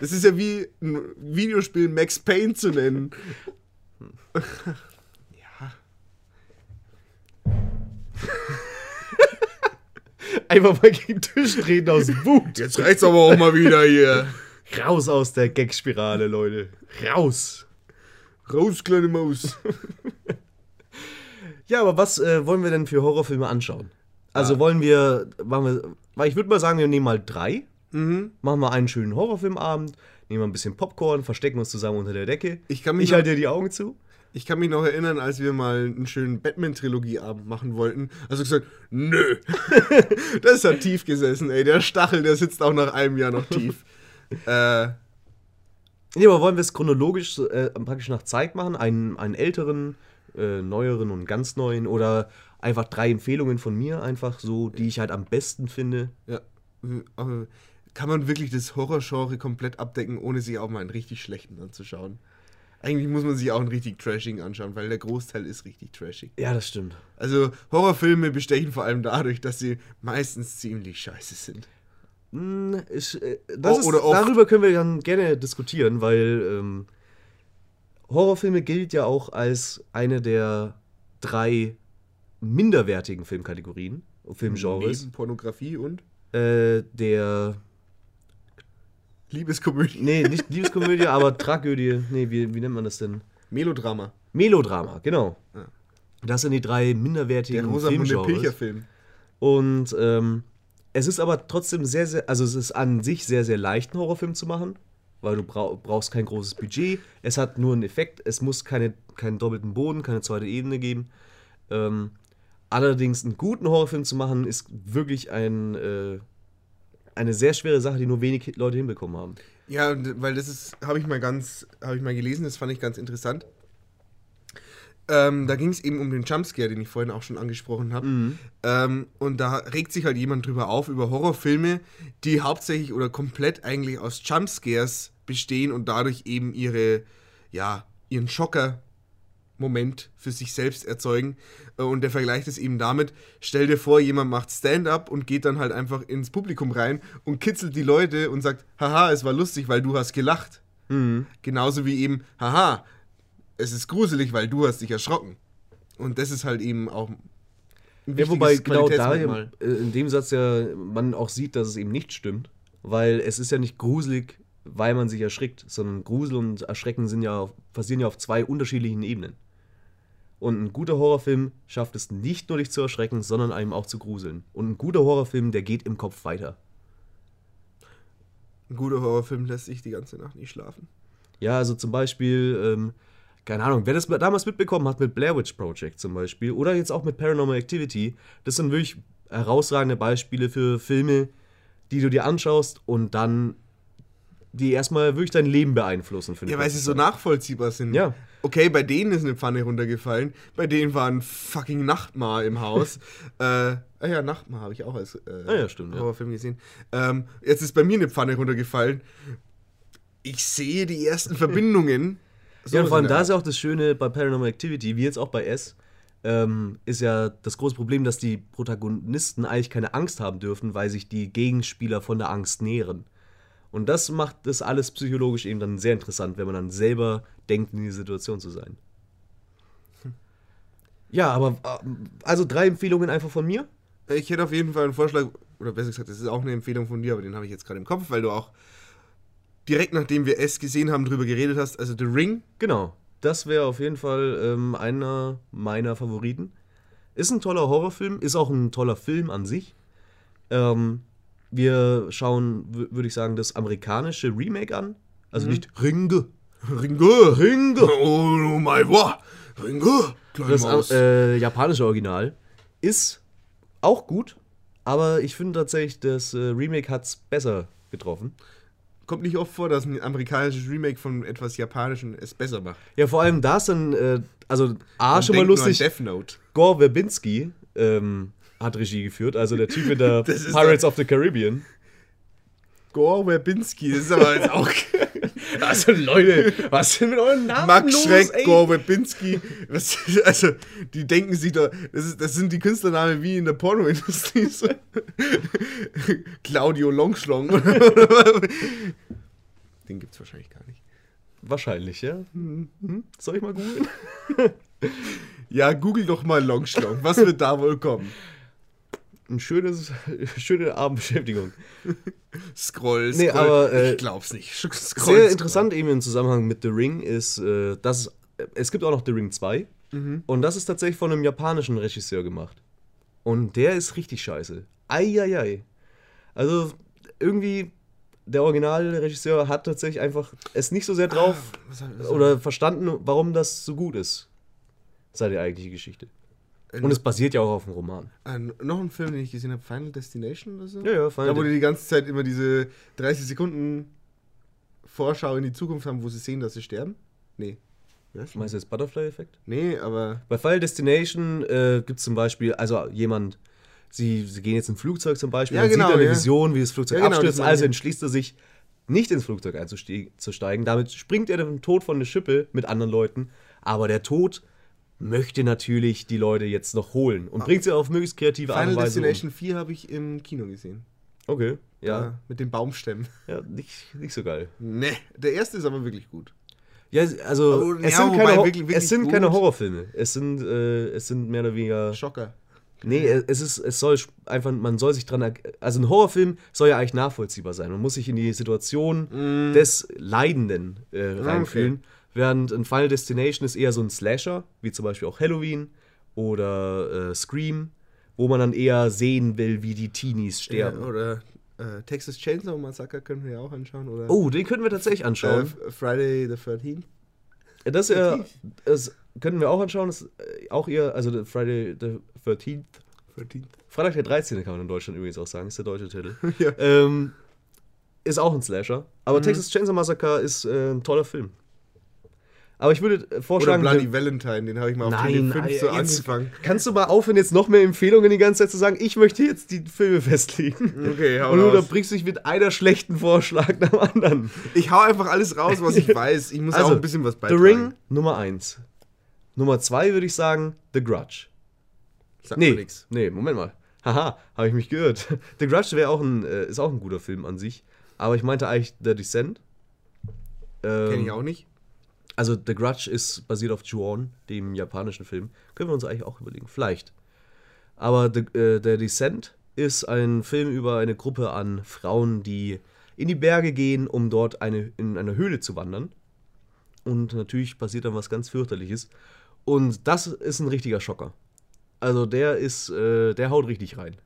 Das ist ja wie ein Videospiel Max Payne zu nennen. Einfach mal gegen den Tisch treten aus Wut. Jetzt reicht's aber auch mal wieder hier. Raus aus der Gagspirale, Leute. Raus. Raus, kleine Maus. Ja, aber was äh, wollen wir denn für Horrorfilme anschauen? Also Ah. wollen wir, machen wir, ich würde mal sagen, wir nehmen mal drei. machen wir einen schönen Horrorfilmabend, nehmen wir ein bisschen Popcorn, verstecken uns zusammen unter der Decke. Ich kann mich ich halte dir die Augen zu. Ich kann mich noch erinnern, als wir mal einen schönen Batman-Trilogie-Abend machen wollten. Also gesagt, nö. das hat tief gesessen, ey. Der Stachel, der sitzt auch nach einem Jahr noch tief. äh, Nee, aber wollen wir es chronologisch äh, praktisch nach Zeit machen? Einen, einen älteren, äh, neueren und ganz neuen oder einfach drei Empfehlungen von mir, einfach so, die ich halt am besten finde. ja. Aber Kann man wirklich das Horrorgenre komplett abdecken, ohne sich auch mal einen richtig schlechten anzuschauen? Eigentlich muss man sich auch einen richtig trashing anschauen, weil der Großteil ist richtig trashig. Ja, das stimmt. Also Horrorfilme bestechen vor allem dadurch, dass sie meistens ziemlich scheiße sind. Hm, Ich, äh, das O- ist, darüber können wir dann gerne diskutieren, weil ähm, Horrorfilme gilt ja auch als eine der drei minderwertigen Filmkategorien, Filmgenres. Neben Pornografie und Äh, der, Liebeskomödie. nee, nicht Liebeskomödie, aber Tragödie, nee, wie, wie nennt man das denn? Melodrama. Melodrama, genau. Ja. Das sind die drei Der minderwertigen Rosamunde Filmgenres. Pilcher-Film. Und ähm, es ist aber trotzdem sehr, sehr, also es ist an sich sehr, sehr leicht, einen Horrorfilm zu machen, weil du brau brauchst kein großes Budget. Es hat nur einen Effekt, es muss keine, keinen doppelten Boden, keine zweite Ebene geben. Ähm, allerdings einen guten Horrorfilm zu machen, ist wirklich ein, äh, eine sehr schwere Sache, die nur wenig Leute hinbekommen haben. Ja, weil das ist, habe ich mal ganz, habe ich mal gelesen, das fand ich ganz interessant. Ähm, da ging es eben um den Jumpscare, den ich vorhin auch schon angesprochen habe. Ähm, und da regt sich halt jemand drüber auf, über Horrorfilme, die hauptsächlich oder komplett eigentlich aus Jumpscares bestehen und dadurch eben ihre, ja, ihren Schocker-Moment für sich selbst erzeugen. Äh, Und der vergleicht es eben damit, stell dir vor, jemand macht Stand-up und geht dann halt einfach ins Publikum rein und kitzelt die Leute und sagt, haha, es war lustig, weil du hast gelacht. Genauso wie eben, haha, es ist gruselig, weil du hast dich erschrocken. Und das ist halt eben auch ein Ja, wobei genau da äh, in dem Satz ja man auch sieht, dass es eben nicht stimmt. Weil es ist ja nicht gruselig, weil man sich erschrickt, sondern Grusel und Erschrecken sind ja passieren ja auf zwei unterschiedlichen Ebenen. Und ein guter Horrorfilm schafft es nicht nur dich zu erschrecken, sondern einem auch zu gruseln. Und ein guter Horrorfilm, der geht im Kopf weiter. Ein guter Horrorfilm lässt sich die ganze Nacht nicht schlafen. Ja, also zum Beispiel, ähm, keine Ahnung, wer das damals mitbekommen hat mit Blair Witch Project zum Beispiel oder jetzt auch mit Paranormal Activity, das sind wirklich herausragende Beispiele für Filme, die du dir anschaust und dann die erstmal wirklich dein Leben beeinflussen. Ja, weil sie so nachvollziehbar sind. Ja. Okay, bei denen ist eine Pfanne runtergefallen. Bei denen war ein fucking Nachtmar im Haus. äh, ah ja, Nachtmar habe ich auch als äh, Ah ja, stimmt, ja. Horrorfilm gesehen. Ähm, jetzt ist bei mir eine Pfanne runtergefallen. Ich sehe die ersten Verbindungen. Ja, und vor allem da ist ja auch das Schöne bei Paranormal Activity, wie jetzt auch bei S, ähm, ist ja das große Problem, dass die Protagonisten eigentlich keine Angst haben dürfen, weil sich die Gegenspieler von der Angst nähren. Und das macht das alles psychologisch eben dann sehr interessant, wenn man dann selber denkt, in die Situation zu sein. Ja, aber ähm, also drei Empfehlungen einfach von mir. Ich hätte auf jeden Fall einen Vorschlag, oder besser gesagt, das ist auch eine Empfehlung von dir, aber den habe ich jetzt gerade im Kopf, weil du auch direkt nachdem wir es gesehen haben, drüber geredet hast. Also The Ring, Genau, das wäre auf jeden Fall ähm, einer meiner Favoriten. Ist ein toller Horrorfilm, ist auch ein toller Film an sich. Ähm, wir schauen, würde ich sagen, das amerikanische Remake an. Also nicht Ringe. Ringo, Ringe. oh, oh my Ringo, kleine Das äh, japanische Original ist auch gut, aber ich finde tatsächlich, das äh, Remake hat es besser getroffen. Kommt nicht oft vor, dass ein amerikanisches Remake von etwas Japanischen es besser macht. Ja, vor allem da ist dann, äh, also A, Man schon mal lustig, Death Note. Gore Verbinski ähm, hat Regie geführt, also der Typ in der Pirates of the Caribbean. Gore Verbinski, das ist aber jetzt auch. Also Leute, was ist denn mit euren Namen Max los, Schreck, ey? Gore Verbinski. Was, also, die denken sich da. Das, ist, das sind die Künstlernamen wie in der Pornoindustrie. So. Claudio Longschlong. Den gibt's wahrscheinlich gar nicht. Wahrscheinlich, ja. Mhm. Soll ich mal googeln? Ja, google doch mal Longschlong. Was wird da wohl kommen? Ein schönes, schöne Abendbeschäftigung. Scroll, scroll. Nee, aber, äh, ich glaub's nicht. Scroll, Sehr scroll. interessant eben im Zusammenhang mit The Ring ist, äh, dass es, es gibt auch noch The Ring 2 und das ist tatsächlich von einem japanischen Regisseur gemacht. Und der ist richtig scheiße. Eieiei. Also irgendwie der Originalregisseur hat tatsächlich einfach es nicht so sehr drauf Was soll- was soll- oder verstanden, warum das so gut ist. Sei die eigentliche Geschichte. Und es basiert ja auch auf dem Roman. äh, noch ein Film, den ich gesehen habe, Final Destination oder so? Ja, ja, Final Da, wo die die ganze Zeit immer diese 30 Sekunden Vorschau in die Zukunft haben, wo sie sehen, dass sie sterben? Nee. Das? Meinst du jetzt Butterfly-Effekt? Nee, aber. Bei Final Destination äh, gibt es zum Beispiel, also jemand, sie, sie gehen jetzt im Flugzeug zum Beispiel, Ja, dann genau, sieht er eine ja. Vision, wie das Flugzeug Ja, genau, abstürzt, also entschließt er sich, nicht ins Flugzeug einzusteigen. Damit springt er dem Tod von der Schippe mit anderen Leuten, aber der Tod möchte natürlich die Leute jetzt noch holen und bringt sie auf möglichst kreative Art Final und Weise Destination 4 habe ich im Kino gesehen. Okay, ja, Da, mit den Baumstämmen. ja nicht, nicht so geil. Nee, der erste ist aber wirklich gut. Ja, also Aber, es ja, sind, keine, wirklich- wirklich es sind keine gut. Horrorfilme. Es sind, äh, es sind mehr oder weniger Schocker. Nee, es ist, es soll einfach, man soll sich dran, also ein Horrorfilm soll ja eigentlich nachvollziehbar sein. Man muss sich in die Situation des Leidenden äh, reinfühlen. Während ein Final Destination ist eher so ein Slasher, wie zum Beispiel auch Halloween oder äh, Scream, wo man dann eher sehen will, wie die Teenies Ja, sterben. oder äh, Texas Chainsaw Massacre können wir ja auch anschauen. Oder Oh, den können wir tatsächlich äh, anschauen. F- Friday the 13th. Ja, das, äh, das können wir auch anschauen. Das äh, auch eher, also Friday the 13th 13th. Freitag der 13. kann man in Deutschland übrigens auch sagen, ist der deutsche Titel. Ja. ähm, ist auch ein Slasher. Aber Texas Chainsaw Massacre ist äh, ein toller Film. Aber ich würde äh, Oder vorschlagen, Bloody wir- Valentine, den habe ich mal auf Nein, Tele 5 Alter, so angefangen. kannst du mal aufhören, jetzt noch mehr Empfehlungen die ganze Zeit zu sagen? Ich möchte jetzt die Filme festlegen. Okay, hau Und du unterbrichst dich mit einer schlechten Vorschlag nach dem anderen. Ich hau einfach alles raus, was ich weiß. Ich muss Also, auch ein bisschen was The beitragen. Ring, Nummer 1. Nummer 2 würde ich sagen, The Grudge. Mir Nee, nix. nee, Moment mal. Haha, habe ich mich geirrt. The Grudge wäre auch ein, äh, ist auch ein guter Film an sich. Aber ich meinte eigentlich The Descent. Ähm, Kenn ich auch nicht. Also The Grudge ist basiert auf Ju-On, dem japanischen Film. Können wir uns eigentlich auch überlegen. Vielleicht. Aber The, äh, der Descent ist ein Film über eine Gruppe an Frauen, die in die Berge gehen, um dort eine, in eine Höhle zu wandern. Und natürlich passiert dann was ganz fürchterliches. Und das ist ein richtiger Schocker. Also der ist, äh, der haut richtig rein.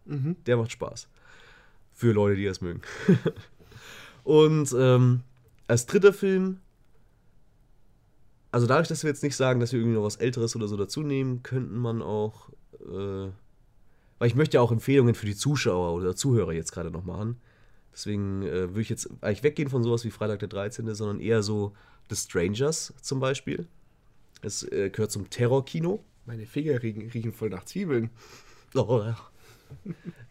Der macht Spaß. Für Leute, die das mögen. Und ähm, als dritter Film also dadurch, dass wir jetzt nicht sagen, dass wir irgendwie noch was Älteres oder so dazu nehmen, könnten man auch, äh, weil ich möchte ja auch Empfehlungen für die Zuschauer oder Zuhörer jetzt gerade noch machen. Deswegen äh, würde ich jetzt eigentlich weggehen von sowas wie Freitag der 13., sondern eher so The Strangers zum Beispiel. Es äh, gehört zum Terrorkino. Meine Finger riechen, riechen voll nach Zwiebeln. Oh, ja.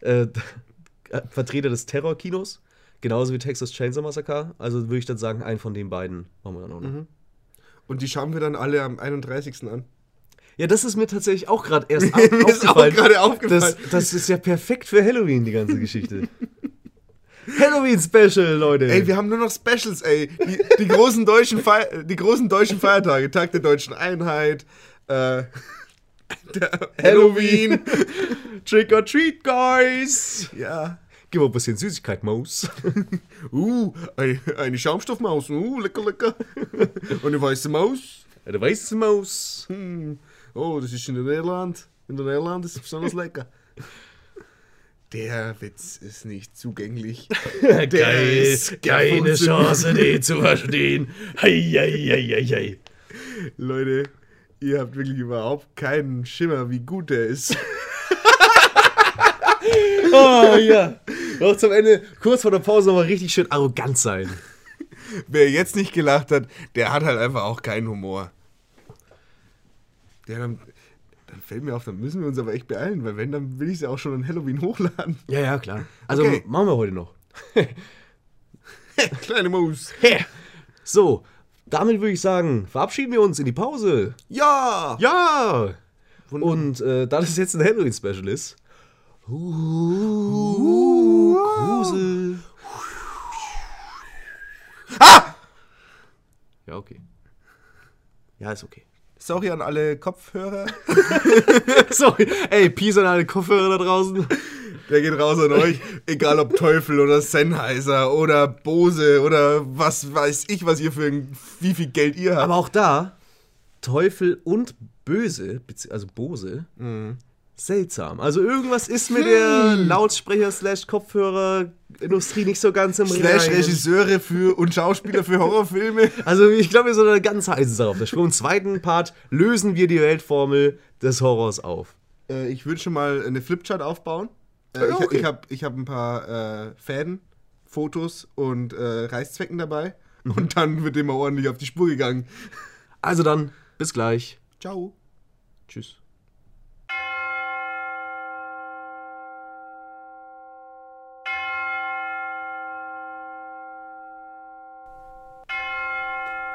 äh, äh, Vertreter des Terrorkinos, genauso wie Texas Chainsaw Massacre. Also würde ich dann sagen, einen von den beiden machen wir dann auch noch. Und die schauen wir dann alle am 31. an. Ja, das ist mir tatsächlich auch gerade erst Mir ist auch aufgefallen. aufgefallen. Das, das ist ja perfekt für Halloween, die ganze Geschichte. Halloween-Special, Leute. Ey, wir haben nur noch Specials, ey. Die, die, großen, deutschen die großen deutschen Feiertage. Tag der deutschen Einheit. Äh, Halloween. Trick or treat, guys. ja. Gib mal ein bisschen Süßigkeit, Maus. Uh, eine, Schaumstoffmaus. Uh, lecker, lecker. Und eine weiße Maus. Eine weiße Maus. Hm. Oh, das ist in Irland. In der Irland ist es besonders lecker. Der Witz ist nicht zugänglich. Geil. ist- der Keine. Chance, den zu verstehen. Hei, hei, hei, hei, hei. Leute, ihr habt wirklich überhaupt keinen Schimmer, wie gut der ist. Oh ja. Noch zum Ende, kurz vor der Pause nochmal richtig schön arrogant sein. Wer jetzt nicht gelacht hat, der hat halt einfach auch keinen Humor. Ja, dann, dann fällt mir auf, dann müssen wir uns aber echt beeilen, weil wenn, dann will ich es ja auch schon an Halloween hochladen. Ja, ja, klar. Also Okay. machen wir heute noch. Kleine Maus. So, damit würde ich sagen, verabschieden wir uns in die Pause. Ja! Ja! Und äh, da das jetzt ein Halloween-Special ist. Uh, Grusel. Ah! Ja, okay. Ja, ist okay. Sorry an alle Kopfhörer. Sorry. Ey, Peace an alle Kopfhörer da draußen. Der geht raus an euch. Egal ob Teufel oder Sennheiser oder Bose oder was weiß ich, was ihr für ein, wie viel Geld ihr habt. Aber auch da, Teufel und Böse, also Bose, seltsam. Also irgendwas ist mit der Lautsprecher slash Kopfhörer Industrie nicht so ganz im Slash Reinen. Regisseure für und Schauspieler für Horrorfilme. Also ich glaube, wir sind eine ganz heiße Sache auf der Spur. Im zweiten Part lösen wir die Weltformel des Horrors auf. Äh, ich würde schon mal eine Flipchart aufbauen. Äh, Ja, ich okay. ich habe ich hab ein paar äh, Fäden, Fotos und äh, Reißzwecken dabei. Mhm. Und dann wird immer ordentlich auf die Spur gegangen. Also dann, bis gleich. Ciao. Tschüss.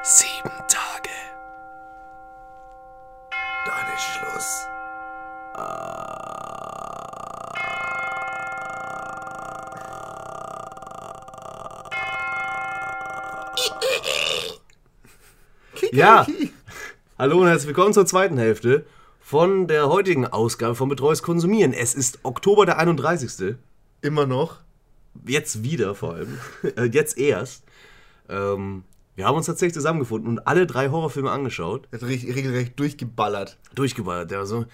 Sieben Tage. Dann ist Schluss. Ja. Hallo und herzlich willkommen zur zweiten Hälfte von der heutigen Ausgabe von Betreues Konsumieren. Es ist Oktober der 31. Immer noch. Jetzt wieder vor allem. Äh, Jetzt erst. Ähm, wir haben uns tatsächlich zusammengefunden und alle drei Horrorfilme angeschaut. Hat richtig- regelrecht durchgeballert. Durchgeballert. Ja, so,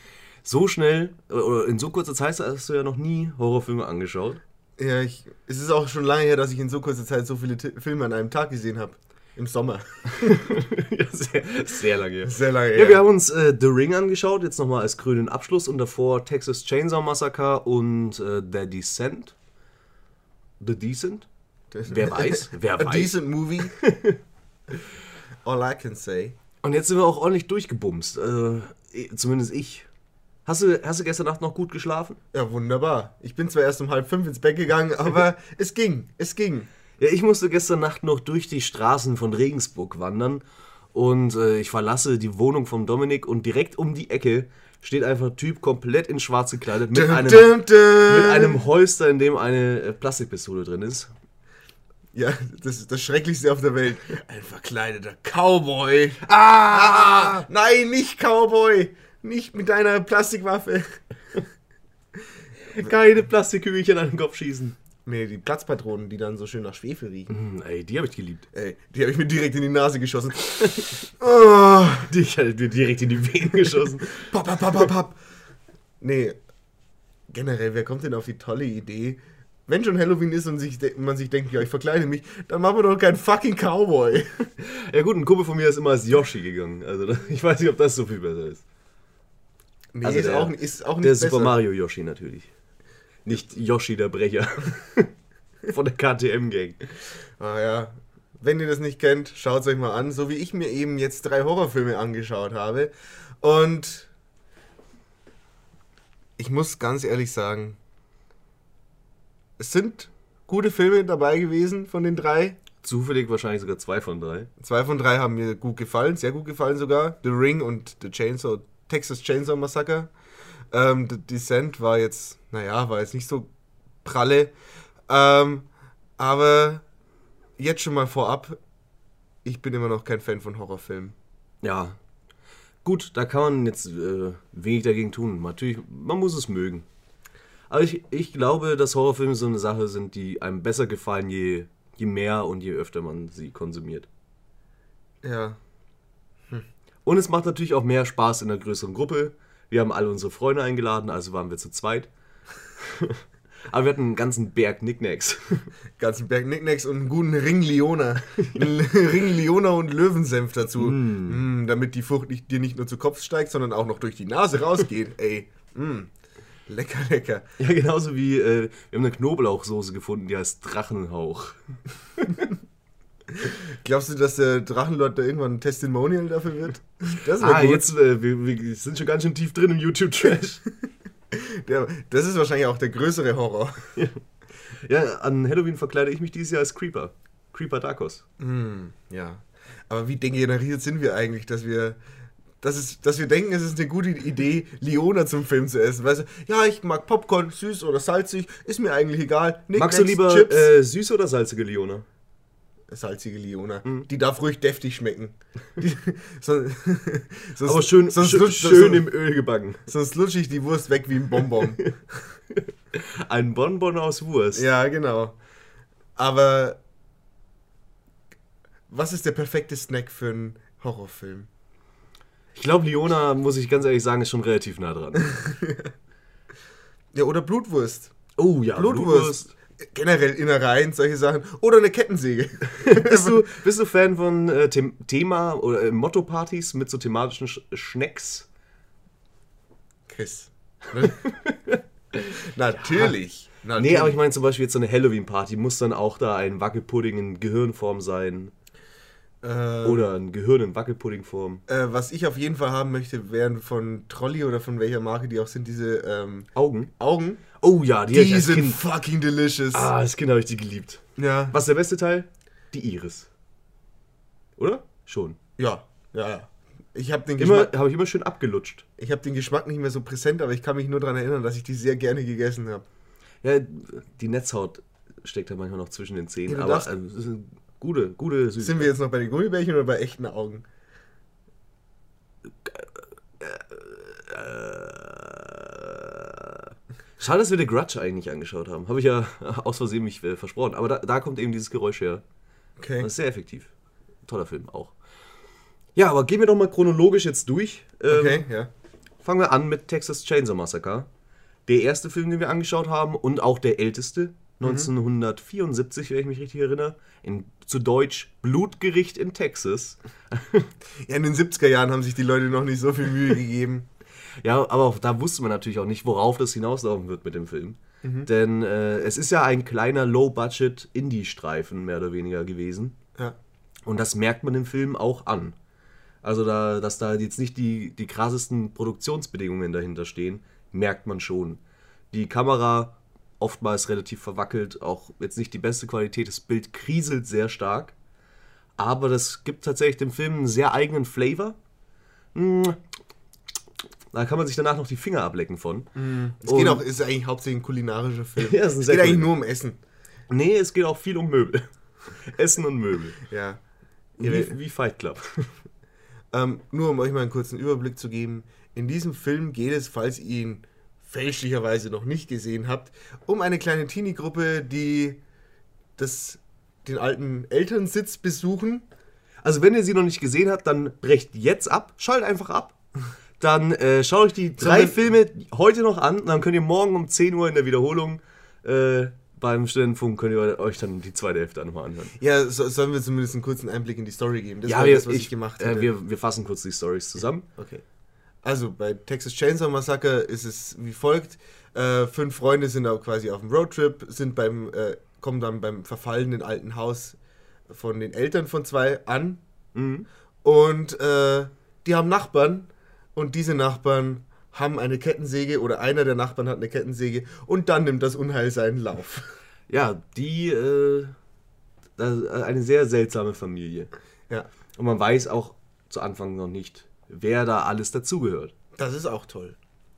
so schnell, äh, oder in so kurzer Zeit hast du ja noch nie Horrorfilme angeschaut. Ja, ich, es ist auch schon lange her, dass ich in so kurzer Zeit so viele Ti- Filme an einem Tag gesehen habe. Im Sommer. ja, sehr, sehr lange. Sehr lange Ja, her. wir haben uns äh, The Ring angeschaut, jetzt nochmal als grünen Abschluss und davor Texas Chainsaw Massacre und äh, The Descent. The Decent? Wer weiß? Wer A weiß? decent movie. All I can say. Und jetzt sind wir auch ordentlich durchgebumst. Äh, eh, zumindest ich. Hast du, hast du gestern Nacht noch gut geschlafen? Ja, wunderbar. Ich bin zwar erst um halb fünf ins Bett gegangen, aber es ging. Es ging. Ja, ich musste gestern Nacht noch durch die Straßen von Regensburg wandern und äh, ich verlasse die Wohnung von Dominik und direkt um die Ecke steht einfach ein Typ komplett in schwarz gekleidet mit, Dum, einem, dum, dum. mit einem Holster, in dem eine äh, Plastikpistole drin ist. Ja, das ist das Schrecklichste auf der Welt. Ein verkleideter Cowboy. Ah! Nein, nicht Cowboy! Nicht mit deiner Plastikwaffe. Keine Plastikkügelchen an den Kopf schießen. Nee, die Platzpatronen, die dann so schön nach Schwefel riechen. Hm, ey, die habe ich geliebt. Ey, die habe ich mir direkt in die Nase geschossen. oh, Die ich hatte mir direkt in die Venen geschossen. pap, pap, pap, pap, pap. Nee, generell, wer kommt denn auf die tolle Idee? Wenn schon Halloween ist und sich, man sich denkt, ja, ich verkleide mich, dann machen wir doch keinen fucking Cowboy. Ja gut, ein Kumpel von mir ist immer als Yoshi gegangen. Also ich weiß nicht, ob das so viel besser ist. Nee, Also ist, der- auch, ist auch nicht Der besser. Super Mario Yoshi natürlich. Nicht Yoshi der Brecher. Von der KTM-Gang. Ah ja. Wenn ihr das nicht kennt, schaut es euch mal an. So wie ich mir eben jetzt drei Horrorfilme angeschaut habe. Und ich muss ganz ehrlich sagen, es sind gute Filme dabei gewesen von den drei. Zufällig wahrscheinlich sogar zwei von drei. Zwei von drei haben mir gut gefallen, sehr gut gefallen sogar. The Ring und The Chainsaw, Texas Chainsaw Massacre. Ähm, The Descent war jetzt, naja, war jetzt nicht so pralle. Ähm, aber jetzt schon mal vorab, ich bin immer noch kein Fan von Horrorfilmen. Ja. Gut, da kann man jetzt äh, wenig dagegen tun. Natürlich, man muss es mögen. Aber ich, ich glaube, dass Horrorfilme so eine Sache sind, die einem besser gefallen, je, je mehr und je öfter man sie konsumiert. Ja. Und es macht natürlich auch mehr Spaß in einer größeren Gruppe. Wir haben alle unsere Freunde eingeladen, also waren wir zu zweit. Aber wir hatten einen ganzen Berg Knickknacks. Ganzen Berg Nicknacks und einen guten Ring Leona. Ring Leona und Löwensenf dazu. Mm, damit die Frucht nicht, dir nicht nur zu Kopf steigt, sondern auch noch durch die Nase rausgeht. Ey. Mm. Lecker, lecker. Ja, genauso wie äh, wir haben eine Knoblauchsoße gefunden, die heißt Drachenhauch. Glaubst du, dass der Drachenlord da irgendwann ein Testimonial dafür wird? Das Ah, gut. jetzt, äh, wir, wir sind schon ganz schön tief drin im YouTube-Trash. Das ist wahrscheinlich auch der größere Horror. ja, an Halloween verkleide ich mich dieses Jahr als Creeper. Creeper Darkos. Ja. Aber wie degeneriert sind wir eigentlich, dass wir, dass, es, dass wir denken, es ist eine gute Idee, Leona zum Film zu essen? Weißt du, ja, ich mag Popcorn, süß oder salzig, ist mir eigentlich egal. Nick, Magst du lieber Chips? äh, süße oder salzige Leona? Salzige Leona. Mhm. Die darf ruhig deftig schmecken. Die, sonst, Aber schön, sonst, schön, lutscht- schön im Öl gebacken. sonst lutsche ich die Wurst weg wie ein Bonbon. Ein Bonbon aus Wurst. ja, genau. Aber was ist der perfekte Snack für einen Horrorfilm? Ich glaube, Leona, muss ich ganz ehrlich sagen, ist schon relativ nah dran. Ja, oder Blutwurst. Oh ja, Blutwurst. Generell Innereien, solche Sachen. Oder eine Kettensäge. Bist du, bist du Fan von äh, Them Thema- oder äh, Motto-Partys mit so thematischen Sch Schnecks? Chris. Natürlich. Nee, aber ich meine zum Beispiel jetzt so eine Halloween-Party, muss dann auch da ein Wackelpudding in Gehirnform sein? Äh, Oder ein Gehirn in Wackelpuddingform? äh, was ich auf jeden Fall haben möchte, wären von Trolli oder von welcher Marke die auch sind, diese ähm, Augen? Augen. Oh ja, die, Die sind Kind. fucking delicious. Ah, als Kind habe ich die geliebt. Ja. Was ist der beste Teil? Die Iris. Oder? Schon. Ja, ja, ja. Ich habe den, Geschmack- habe ich immer schön abgelutscht. ich hab den Geschmack nicht mehr so präsent, aber ich kann mich nur daran erinnern, dass ich die sehr gerne gegessen habe. Ja, die Netzhaut steckt da manchmal noch zwischen den Zähnen, Ja, aber darfst- gute, gute Süßigkeit. Sind wir jetzt noch bei den Gummibärchen oder bei echten Augen? Schade, dass wir The Grudge eigentlich angeschaut haben. Habe ich ja aus Versehen mich äh, versprochen. Aber da, da kommt eben dieses Geräusch her. Okay. Das ist sehr effektiv. Toller Film auch. Ja, aber gehen wir doch mal chronologisch jetzt durch. Ähm, Okay, ja. Fangen wir an mit Texas Chainsaw Massacre. Der erste Film, den wir angeschaut haben und auch der älteste. 1974, wenn ich mich richtig erinnere. In, zu Deutsch Blutgericht in Texas. Ja, in den 70er Jahren haben sich die Leute noch nicht so viel Mühe gegeben. Ja, aber auch da wusste man natürlich auch nicht, worauf das hinauslaufen wird mit dem Film. Denn äh, es ist ja ein kleiner Low-Budget-Indie-Streifen, mehr oder weniger gewesen. Ja. Und das merkt man im Film auch an. Also, da, dass da jetzt nicht die, die krassesten Produktionsbedingungen dahinter stehen, merkt man schon. Die Kamera oftmals relativ verwackelt, auch jetzt nicht die beste Qualität, das Bild kriselt sehr stark. Aber das gibt tatsächlich dem Film einen sehr eigenen Flavor. Mm. Da kann man sich danach noch die Finger ablecken von. Es geht Und- auch, ist eigentlich hauptsächlich ein kulinarischer Film. Ja, es sehr geht eigentlich cool. nur um Essen. Nee, es geht auch viel um Möbel. Essen und Möbel. Ja. Wie, wie Fight Club. Ähm, nur um euch mal einen kurzen Überblick zu geben. In diesem Film geht es, falls ihr ihn fälschlicherweise noch nicht gesehen habt, um eine kleine Teenie-Gruppe, die das, den alten Elternsitz besuchen. Also wenn ihr sie noch nicht gesehen habt, dann brecht jetzt ab, schaltet einfach ab. Dann äh, schaut euch die drei Filme heute noch an. Dann könnt ihr morgen um 10 Uhr in der Wiederholung äh, beim Studentenfunk könnt ihr euch dann die zweite Hälfte nochmal anhören. Ja, so, sollen wir zumindest einen kurzen Einblick in die Story geben? Das war wir, das, was ich, gemacht hätte. äh, wir, wir fassen kurz die Stories zusammen. Okay. Also bei Texas Chainsaw Massacre ist es wie folgt: äh, Fünf Freunde sind auch quasi auf dem Roadtrip, sind beim, äh, kommen dann beim verfallenen alten Haus von den Eltern von zwei an Mhm. und äh, die haben Nachbarn und diese Nachbarn haben eine Kettensäge oder einer der Nachbarn hat eine Kettensäge und dann nimmt das Unheil seinen Lauf. Ja, die, äh, ist eine sehr seltsame Familie. Ja, Und man weiß auch zu Anfang noch nicht, wer da alles dazugehört. das ist auch toll.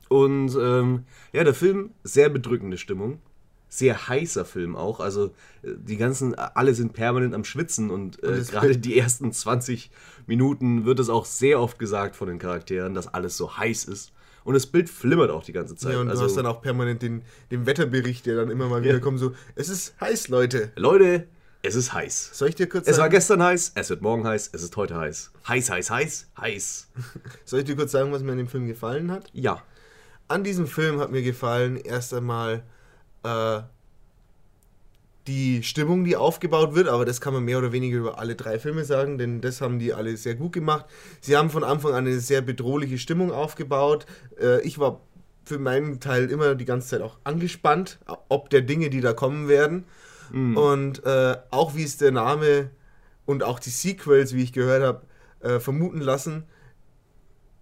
Und ähm, ja, der Film, sehr bedrückende Stimmung. Sehr heißer Film auch. Also äh, die ganzen, alle sind permanent am Schwitzen und, äh, Und gerade die ersten 20 Minuten wird es auch sehr oft gesagt von den Charakteren, dass alles so heiß ist. Und das Bild flimmert auch die ganze Zeit. Ja, und also, du hast dann auch permanent den, den Wetterbericht, der dann immer mal wieder Ja. kommt, so, es ist heiß, Leute. Leute, es ist heiß. Soll ich dir kurz Es war sagen, gestern heiß, es wird morgen heiß, es ist heute heiß. Heiß, heiß, heiß, heiß. soll ich dir kurz sagen, was mir an dem Film gefallen hat? Ja. An diesem Film hat mir gefallen erst einmal äh, die Stimmung, die aufgebaut wird, aber das kann man mehr oder weniger über alle drei Filme sagen, denn das haben die alle sehr gut gemacht. Sie haben von Anfang an eine sehr bedrohliche Stimmung aufgebaut. Äh, ich war für meinen Teil immer die ganze Zeit auch angespannt, ob der Dinge, die da kommen werden. Und äh, auch wie es der Name und auch die Sequels, wie ich gehört habe, äh, vermuten lassen,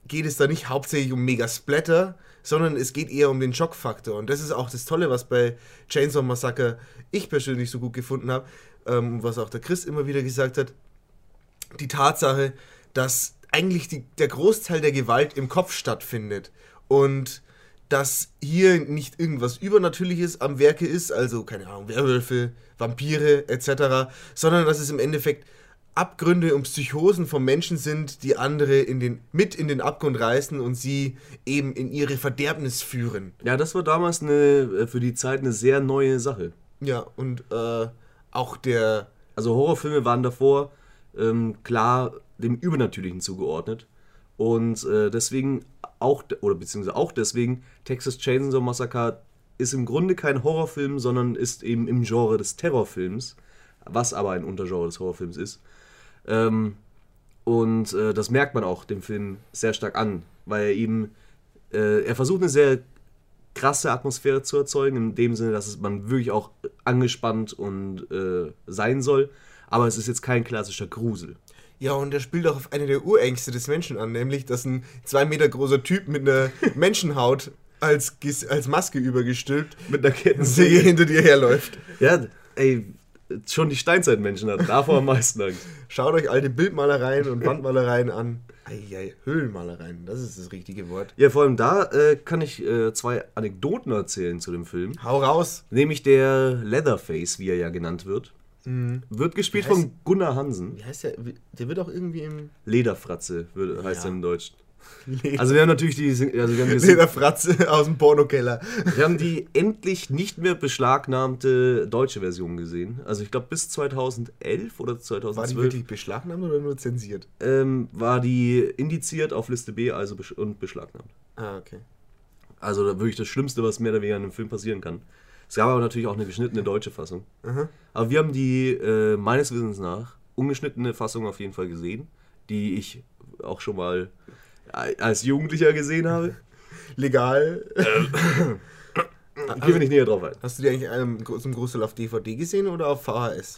geht es da nicht hauptsächlich um mega Splatter, sondern es geht eher um den Schockfaktor. Und das ist auch das Tolle, was bei Chainsaw Massacre ich persönlich so gut gefunden habe, ähm, was auch der Chris immer wieder gesagt hat. Die Tatsache, dass eigentlich die, der Großteil der Gewalt im Kopf stattfindet und dass hier nicht irgendwas Übernatürliches am Werke ist, also keine Ahnung, Werwölfe, Vampire etc., sondern dass es im Endeffekt Abgründe und Psychosen von Menschen sind, die andere in den, mit in den Abgrund reißen und sie eben in ihre Verderbnis führen. Ja, das war damals eine, äh, für die Zeit eine sehr neue Sache. Ja, und äh, auch der, Also Horrorfilme waren davor ähm, klar dem Übernatürlichen zugeordnet. Und äh, deswegen auch, oder beziehungsweise auch deswegen Texas Chainsaw Massacre ist im Grunde kein Horrorfilm, sondern ist eben im Genre des Terrorfilms, was aber ein Untergenre des Horrorfilms ist. Ähm, und äh, das merkt man auch dem Film sehr stark an, weil er eben, äh, er versucht eine sehr krasse Atmosphäre zu erzeugen, in dem Sinne, dass es man wirklich auch angespannt und äh, sein soll, aber es ist jetzt kein klassischer Grusel. Ja, und er spielt auch auf eine der Urängste des Menschen an, nämlich, dass ein zwei Meter großer Typ mit einer Menschenhaut als, als Maske übergestülpt mit einer Kettensäge hinter dir herläuft. Ja, ey, schon die Steinzeitmenschen hatten davor am meisten Angst. Schaut euch alte Bildmalereien und Wandmalereien an. Eieiei, Höhlenmalereien, das ist das richtige Wort. Ja, vor allem da äh, kann ich äh, zwei Anekdoten erzählen zu dem Film. Hau raus. Nämlich der Leatherface, wie er ja genannt wird. Mhm. Wird gespielt heißt, von Gunnar Hansen. Wie heißt der? Der wird auch irgendwie im. Lederfratze wird, heißt ja. er im Deutsch. Leder. Also wir haben natürlich die, also wir haben die Lederfratze aus dem Pornokeller. Wir haben die endlich nicht mehr beschlagnahmte deutsche Version gesehen. Also ich glaube bis 2011 oder 2012. War die wirklich beschlagnahmt oder nur zensiert? Ähm, war die indiziert auf Liste B also besch und beschlagnahmt. Ah, okay. Also wirklich das Schlimmste, was mehr oder weniger in einem Film passieren kann. Es gab aber natürlich auch eine geschnittene deutsche Fassung. Mhm. Aber wir haben die äh, meines Wissens nach ungeschnittene Fassung auf jeden Fall gesehen, die ich auch schon mal als Jugendlicher gesehen habe. Legal. Ähm. Ich gehe nicht näher drauf ein. Hast du die eigentlich ähm, zum Großteil auf DVD gesehen oder auf VHS?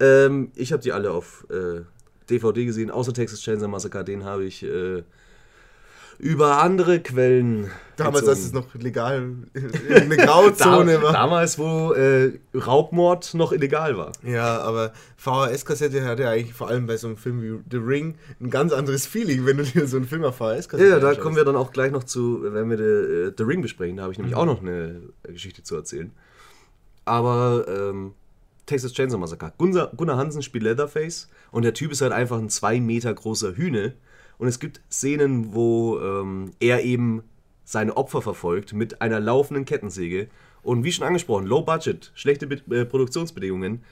Ähm, ich habe die alle auf äh, DVD gesehen, außer Texas Chainsaw Massacre, den habe ich äh, über andere Quellen. Damals, als es noch legal eine Grauzone da, war. Damals, wo äh, Raubmord noch illegal war. Ja, aber VHS-Kassette hat ja eigentlich vor allem bei so einem Film wie The Ring ein ganz anderes Feeling, wenn du dir so einen Film auf VHS-Kassette Ja, da kommen wir dann auch gleich noch zu, wenn wir The, uh, The Ring besprechen. Da habe ich nämlich mhm. auch noch eine Geschichte zu erzählen. Aber ähm, Texas Chainsaw Massacre. Gunnar, Gunnar Hansen spielt Leatherface und der Typ ist halt einfach ein zwei Meter großer Hühne und es gibt Szenen, wo ähm, er eben seine Opfer verfolgt mit einer laufenden Kettensäge. Und wie schon angesprochen, Low Budget, schlechte Be äh, Produktionsbedingungen.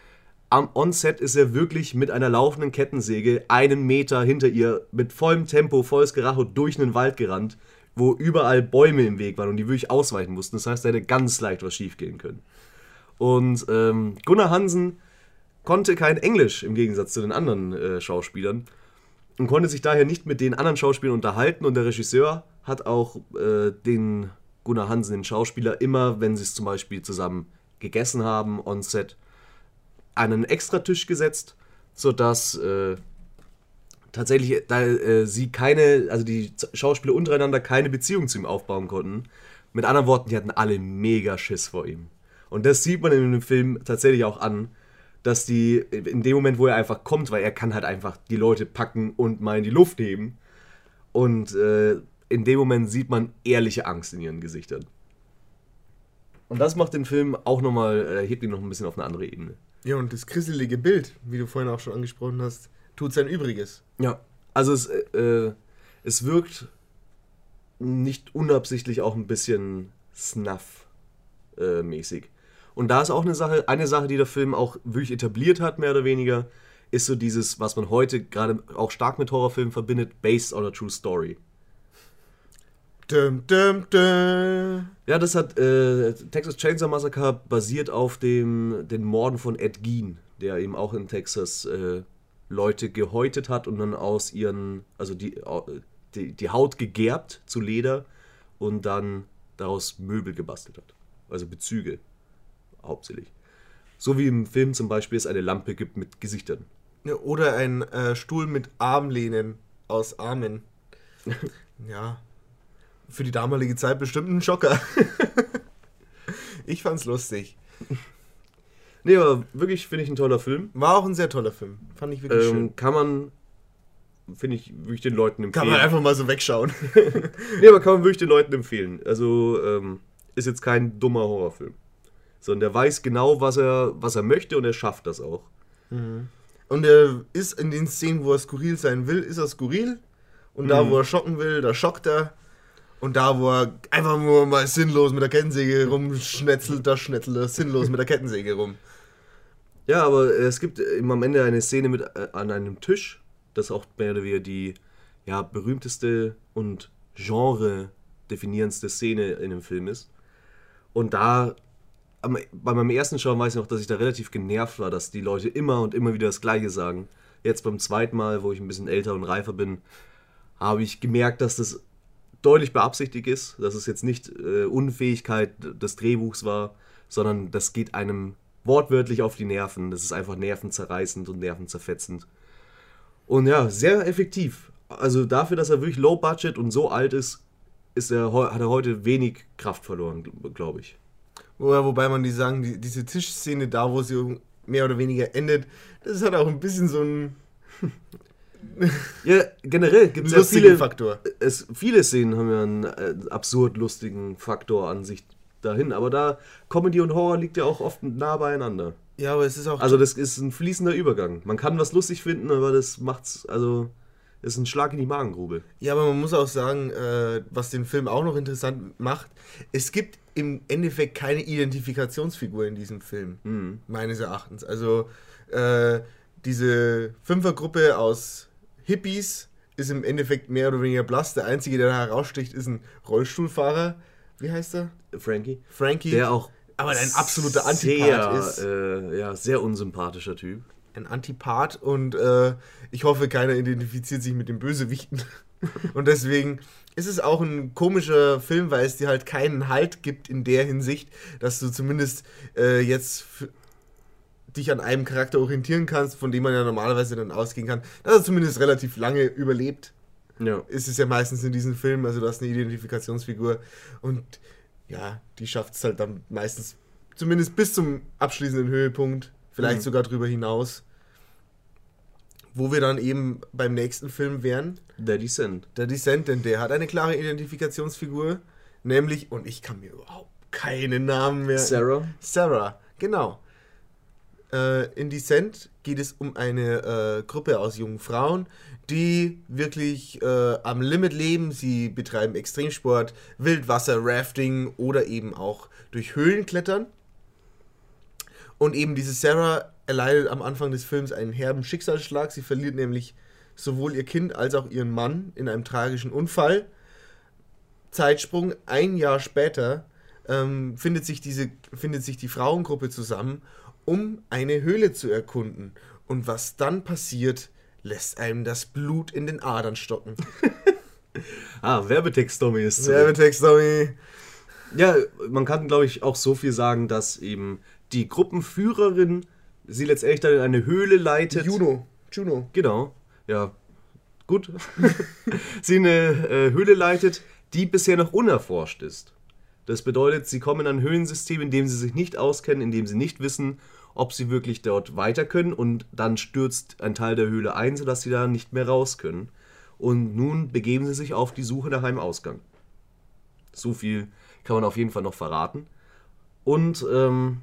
Am On-Set ist er wirklich mit einer laufenden Kettensäge einen Meter hinter ihr mit vollem Tempo, volles Geracho durch einen Wald gerannt, wo überall Bäume im Weg waren und die wirklich ausweichen mussten. Das heißt, da hätte ganz leicht was schief gehen können. Und ähm, Gunnar Hansen konnte kein Englisch im Gegensatz zu den anderen äh, Schauspielern und konnte sich daher nicht mit den anderen Schauspielern unterhalten und der Regisseur hat auch äh, den Gunnar Hansen, den Schauspieler, immer, wenn sie es zum Beispiel zusammen gegessen haben on Set, einen Extratisch gesetzt, sodass äh, tatsächlich da, äh, sie keine, also die Schauspieler untereinander keine Beziehung zu ihm aufbauen konnten. Mit anderen Worten, die hatten alle mega Schiss vor ihm. Und das sieht man in dem Film tatsächlich auch an, dass die in dem Moment, wo er einfach kommt, weil er kann halt einfach die Leute packen und mal in die Luft heben. Und äh, in dem Moment sieht man ehrliche Angst in ihren Gesichtern. Und das macht den Film auch nochmal, äh, hebt ihn noch ein bisschen auf eine andere Ebene. Ja, und das krisselige Bild, wie du vorhin auch schon angesprochen hast, tut sein Übriges. Ja, also es, äh, es wirkt nicht unabsichtlich auch ein bisschen Snuff-mäßig. Und da ist auch eine Sache, eine Sache, die der Film auch wirklich etabliert hat, mehr oder weniger, ist so dieses, was man heute gerade auch stark mit Horrorfilmen verbindet, based on a true story. Dum, dum, dum. Ja, das hat äh, Texas Chainsaw Massacre basiert auf dem, den Morden von Ed Gein, der eben auch in Texas äh, Leute gehäutet hat und dann aus ihren, also die, die, die Haut gegerbt zu Leder und dann daraus Möbel gebastelt hat. Also Bezüge hauptsächlich. So wie im Film zum Beispiel es eine Lampe gibt mit Gesichtern. Ja, oder ein äh, Stuhl mit Armlehnen aus Armen. ja. Für die damalige Zeit bestimmt ein Schocker. ich fand's lustig. Nee, aber wirklich finde ich ein toller Film. War auch ein sehr toller Film. Fand ich wirklich ähm, schön. Kann man, finde ich, wirklich den Leuten empfehlen. Kann man einfach mal so wegschauen. nee, aber kann man wirklich den Leuten empfehlen. Also, ähm, ist jetzt kein dummer Horrorfilm sondern der weiß genau, was er, was er möchte und er schafft das auch. Mhm. Und er ist in den Szenen, wo er skurril sein will, ist er skurril. Und mhm. da, wo er schocken will, da schockt er. Und da, wo er einfach nur mal sinnlos mit der Kettensäge rumschnetzelt, da schnetzelt er sinnlos mit der Kettensäge rum. Ja, aber es gibt immer am Ende eine Szene mit äh, an einem Tisch, das auch mehr oder weniger die ja, berühmteste und genre definierendste Szene in dem Film ist. Und da, bei meinem ersten Schauen weiß ich noch, dass ich da relativ genervt war, dass die Leute immer und immer wieder das Gleiche sagen. Jetzt beim zweiten Mal, wo ich ein bisschen älter und reifer bin, habe ich gemerkt, dass das deutlich beabsichtigt ist, dass es jetzt nicht äh, Unfähigkeit des Drehbuchs war, sondern das geht einem wortwörtlich auf die Nerven. Das ist einfach nervenzerreißend und nervenzerfetzend. Und ja, sehr effektiv. Also dafür, dass er wirklich low budget und so alt ist, ist er, hat er heute wenig Kraft verloren, glaube ich. Wo, wobei man die sagen, die, diese Tischszene da, wo sie mehr oder weniger endet, das halt auch ein bisschen so ein ja, generell gibt es ja viele Faktor. Es, viele Szenen haben ja einen äh, absurd lustigen Faktor an sich dahin, aber da Comedy und Horror liegt ja auch oft nah beieinander. Ja, aber es ist auch. Also, das ist ein fließender Übergang. Man kann was lustig finden, aber das macht's, also, ist ein Schlag in die Magengrube. Ja, aber man muss auch sagen, äh, was den Film auch noch interessant macht, es gibt im Endeffekt keine Identifikationsfigur in diesem Film, mhm. meines Erachtens. Also, äh, diese Fünfergruppe aus Hippies ist im Endeffekt mehr oder weniger blass. Der einzige, der da heraussticht, ist ein Rollstuhlfahrer. Wie heißt er? Frankie. Frankie. Der auch aber ein absoluter Antipath ist. Äh, ja, sehr unsympathischer Typ. Ein Antipath und äh, ich hoffe, keiner identifiziert sich mit dem Bösewichten. und deswegen ist es auch ein komischer Film, weil es dir halt keinen Halt gibt in der Hinsicht, dass du zumindest äh, jetzt dich an einem Charakter orientieren kannst, von dem man ja normalerweise dann ausgehen kann, dass er zumindest relativ lange überlebt. Ja. Ist es ja meistens in diesen Filmen, also du hast eine Identifikationsfigur und ja, die schafft es halt dann meistens zumindest bis zum abschließenden Höhepunkt, vielleicht mhm. sogar drüber hinaus. Wo wir dann eben beim nächsten Film wären. Der Descent. Der Descent, denn der hat eine klare Identifikationsfigur, nämlich, und ich kann mir überhaupt keinen Namen mehr. Sarah. Sarah, genau. Äh, in Descent geht es um eine äh, Gruppe aus jungen Frauen, die wirklich äh, am Limit leben. Sie betreiben Extremsport, Wildwasser, Rafting oder eben auch durch Höhlen klettern. Und eben diese Sarah erleidet am Anfang des Films einen herben Schicksalsschlag. Sie verliert nämlich sowohl ihr Kind als auch ihren Mann in einem tragischen Unfall. Zeitsprung, ein Jahr später ähm, findet, sich diese, findet sich die Frauengruppe zusammen um eine Höhle zu erkunden. Und was dann passiert, lässt einem das Blut in den Adern stocken. ah, Werbetext-Dummy ist. Werbetext-Dummy. Ja, man kann, glaube ich, auch so viel sagen, dass eben die Gruppenführerin sie letztendlich dann in eine Höhle leitet. Juno. Juno. Genau. Ja, gut. sie in eine äh, Höhle leitet, die bisher noch unerforscht ist. Das bedeutet, sie kommen in ein Höhlensystem, in dem sie sich nicht auskennen, in dem sie nicht wissen, ob sie wirklich dort weiter können und dann stürzt ein Teil der Höhle ein, sodass sie da nicht mehr raus können. Und nun begeben sie sich auf die Suche nach einem Ausgang. So viel kann man auf jeden Fall noch verraten. Und ähm,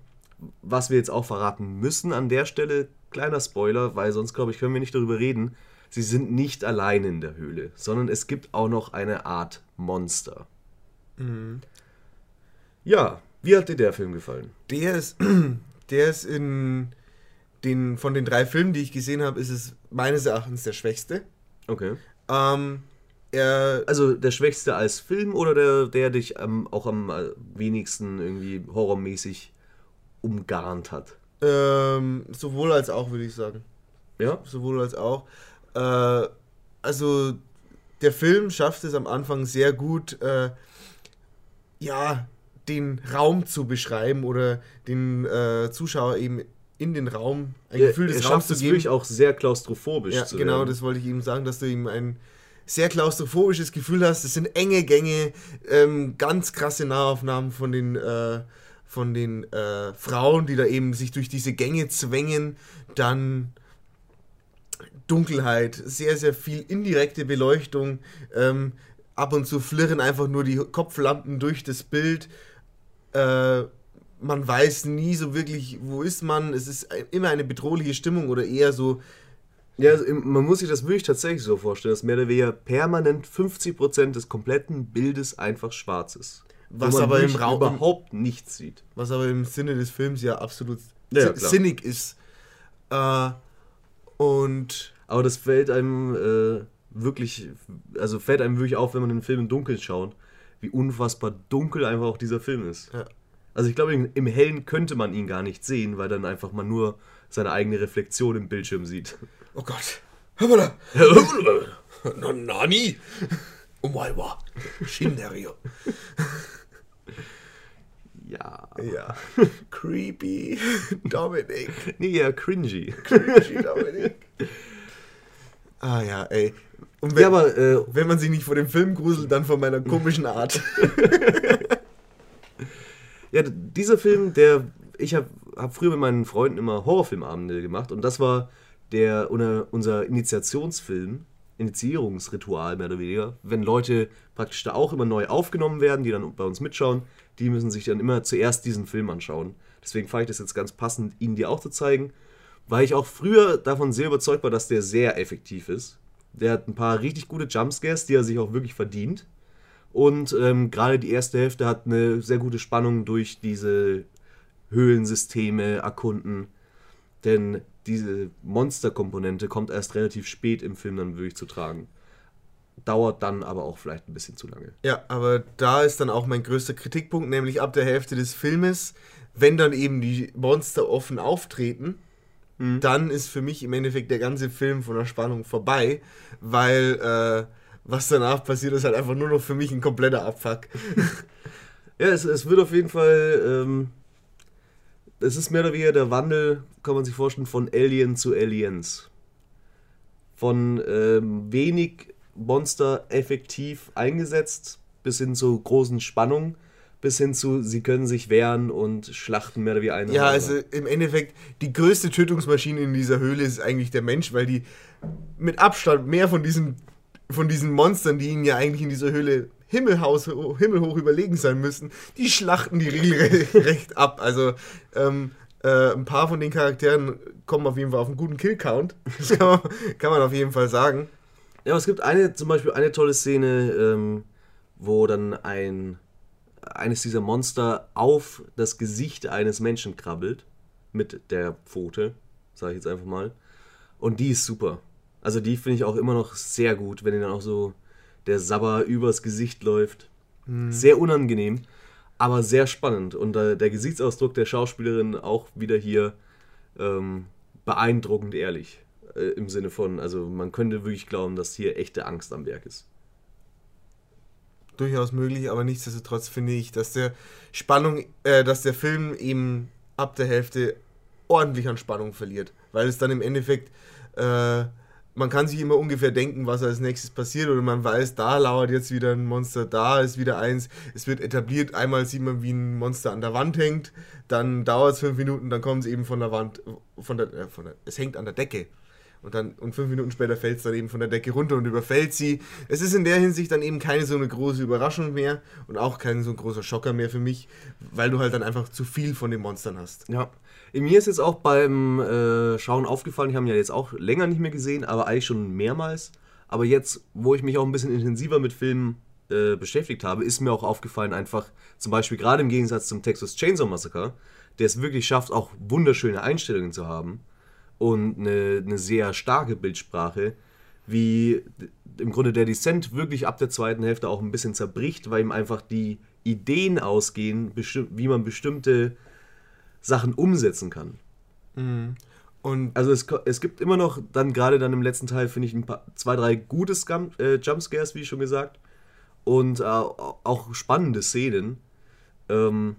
was wir jetzt auch verraten müssen an der Stelle, kleiner Spoiler, weil sonst glaube ich, können wir nicht darüber reden. Sie sind nicht allein in der Höhle, sondern es gibt auch noch eine Art Monster. Mhm. Ja, wie hat dir der Film gefallen? Der ist, der ist in den, von den drei Filmen, die ich gesehen habe, ist es meines Erachtens der schwächste. Okay. Ähm, er, also der schwächste als Film oder der, der dich ähm, auch am äh, wenigsten irgendwie horrormäßig umgarnt hat? Ähm, sowohl als auch, würde ich sagen. Ja? Sowohl als auch. Äh, also der Film schafft es am Anfang sehr gut, äh, ja, den Raum zu beschreiben oder den äh, Zuschauer eben in den Raum ein ja, Gefühl des er Raums zu geben. wirklich auch sehr klaustrophobisch ja, zu genau, werden. das wollte ich eben sagen, dass du ihm ein sehr klaustrophobisches Gefühl hast. Es sind enge Gänge, ähm, ganz krasse Nahaufnahmen von den äh, von den äh, Frauen, die da eben sich durch diese Gänge zwängen, dann Dunkelheit, sehr, sehr viel indirekte Beleuchtung, ähm, ab und zu flirren einfach nur die Kopflampen durch das Bild äh, man weiß nie so wirklich, wo ist man. Es ist immer eine bedrohliche Stimmung oder eher so. Ja, also man muss sich das wirklich tatsächlich so vorstellen, dass mehr oder weniger permanent 50% des kompletten Bildes einfach schwarz ist. Was aber im Raum überhaupt nichts sieht. Was aber im Sinne des Films ja absolut ja, sinnig ist. Äh, und. Aber das fällt einem äh, wirklich, also fällt einem wirklich auf, wenn man den Film im Dunkeln schaut wie unfassbar dunkel einfach auch dieser Film ist. Ja. Also ich glaube, im- Hellen könnte man ihn gar nicht sehen, weil dann einfach man nur seine eigene Reflexion im Bildschirm sieht. Oh Gott. Hör mal da. Na, Nani? Oh mein Gott. Shinderio. Ja. Ja. Creepy. Dominik. Nee, ja, cringy. Creepy Dominik. Ah ja, ey. Und wenn, Ja, aber äh, wenn man sich nicht vor dem Film gruselt, dann von meiner komischen Art. Ja, dieser Film, der ich habe hab früher mit meinen Freunden immer Horrorfilmabende gemacht und das war der unser Initiationsfilm, Initiierungsritual mehr oder weniger. Wenn Leute praktisch da auch immer neu aufgenommen werden, die dann bei uns mitschauen, die müssen sich dann immer zuerst diesen Film anschauen. Deswegen fand ich das jetzt ganz passend, Ihnen die auch zu zeigen, weil ich auch früher davon sehr überzeugt war, dass der sehr effektiv ist. Der hat ein paar richtig gute Jumpscares, die er sich auch wirklich verdient. Und ähm, gerade die erste Hälfte hat eine sehr gute Spannung durch diese Höhlensysteme erkunden. Denn diese Monsterkomponente kommt erst relativ spät im Film dann wirklich zu tragen. Dauert dann aber auch vielleicht ein bisschen zu lange. Ja, aber da ist dann auch mein größter Kritikpunkt, nämlich ab der Hälfte des Filmes, wenn dann eben die Monster offen auftreten, dann ist für mich im Endeffekt der ganze Film von der Spannung vorbei, weil äh, was danach passiert, ist halt einfach nur noch für mich ein kompletter Abfuck. Ja, es, es wird auf jeden Fall. Ähm, es ist mehr oder weniger der Wandel, kann man sich vorstellen, von Alien zu Aliens. Von ähm, wenig Monster effektiv eingesetzt bis hin zu großen Spannungen, bis hin zu, sie können sich wehren und schlachten mehr oder weniger eine. Ja, also im Endeffekt, die größte Tötungsmaschine in dieser Höhle ist eigentlich der Mensch, weil die mit Abstand mehr von diesen, von diesen Monstern, die ihnen ja eigentlich in dieser Höhle Himmelhaus, himmelhoch überlegen sein müssen, die schlachten die regelrecht ab. Also ähm, äh, ein paar von den Charakteren kommen auf jeden Fall auf einen guten Kill-Count. Das kann man, kann man auf jeden Fall sagen. Ja, es gibt eine, zum Beispiel eine tolle Szene, ähm, wo dann ein eines dieser Monster auf das Gesicht eines Menschen krabbelt mit der Pfote, sage ich jetzt einfach mal. Und die ist super. Also die finde ich auch immer noch sehr gut, wenn dann auch so der Sabber übers Gesicht läuft. Sehr unangenehm, aber sehr spannend. Und äh, der Gesichtsausdruck der Schauspielerin auch wieder hier ähm, beeindruckend ehrlich. Äh, Im Sinne von, also man könnte wirklich glauben, dass hier echte Angst am Werk ist. durchaus möglich, aber nichtsdestotrotz finde ich, dass der Spannung, äh, dass der Film eben ab der Hälfte ordentlich an Spannung verliert, weil es dann im Endeffekt, äh, man kann sich immer ungefähr denken, was als nächstes passiert oder man weiß, da lauert jetzt wieder ein Monster, da ist wieder eins, es wird etabliert, einmal sieht man, wie ein Monster an der Wand hängt, dann dauert es fünf Minuten, dann kommt es eben von der Wand, von der, äh, von der, es hängt an der Decke. Und dann und fünf Minuten später fällt es dann eben von der Decke runter und überfällt sie. Es ist in der Hinsicht dann eben keine so eine große Überraschung mehr und auch kein so ein großer Schocker mehr für mich, weil du halt dann einfach zu viel von den Monstern hast. Ja. Mir ist jetzt auch beim äh, Schauen aufgefallen, ich habe ihn ja jetzt auch länger nicht mehr gesehen, aber eigentlich schon mehrmals. Aber jetzt, wo ich mich auch ein bisschen intensiver mit Filmen äh, beschäftigt habe, ist mir auch aufgefallen, einfach zum Beispiel gerade im Gegensatz zum Texas Chainsaw Massacre, der es wirklich schafft, auch wunderschöne Einstellungen zu haben und eine, eine sehr starke Bildsprache, wie im Grunde der Descent wirklich ab der zweiten Hälfte auch ein bisschen zerbricht, weil ihm einfach die Ideen ausgehen, wie man bestimmte Sachen umsetzen kann. Und Also es, es gibt immer noch, dann gerade dann im letzten Teil, finde ich, ein paar, zwei, drei gute Scum, äh, Jumpscares, wie schon gesagt. Und äh, auch spannende Szenen. Ähm,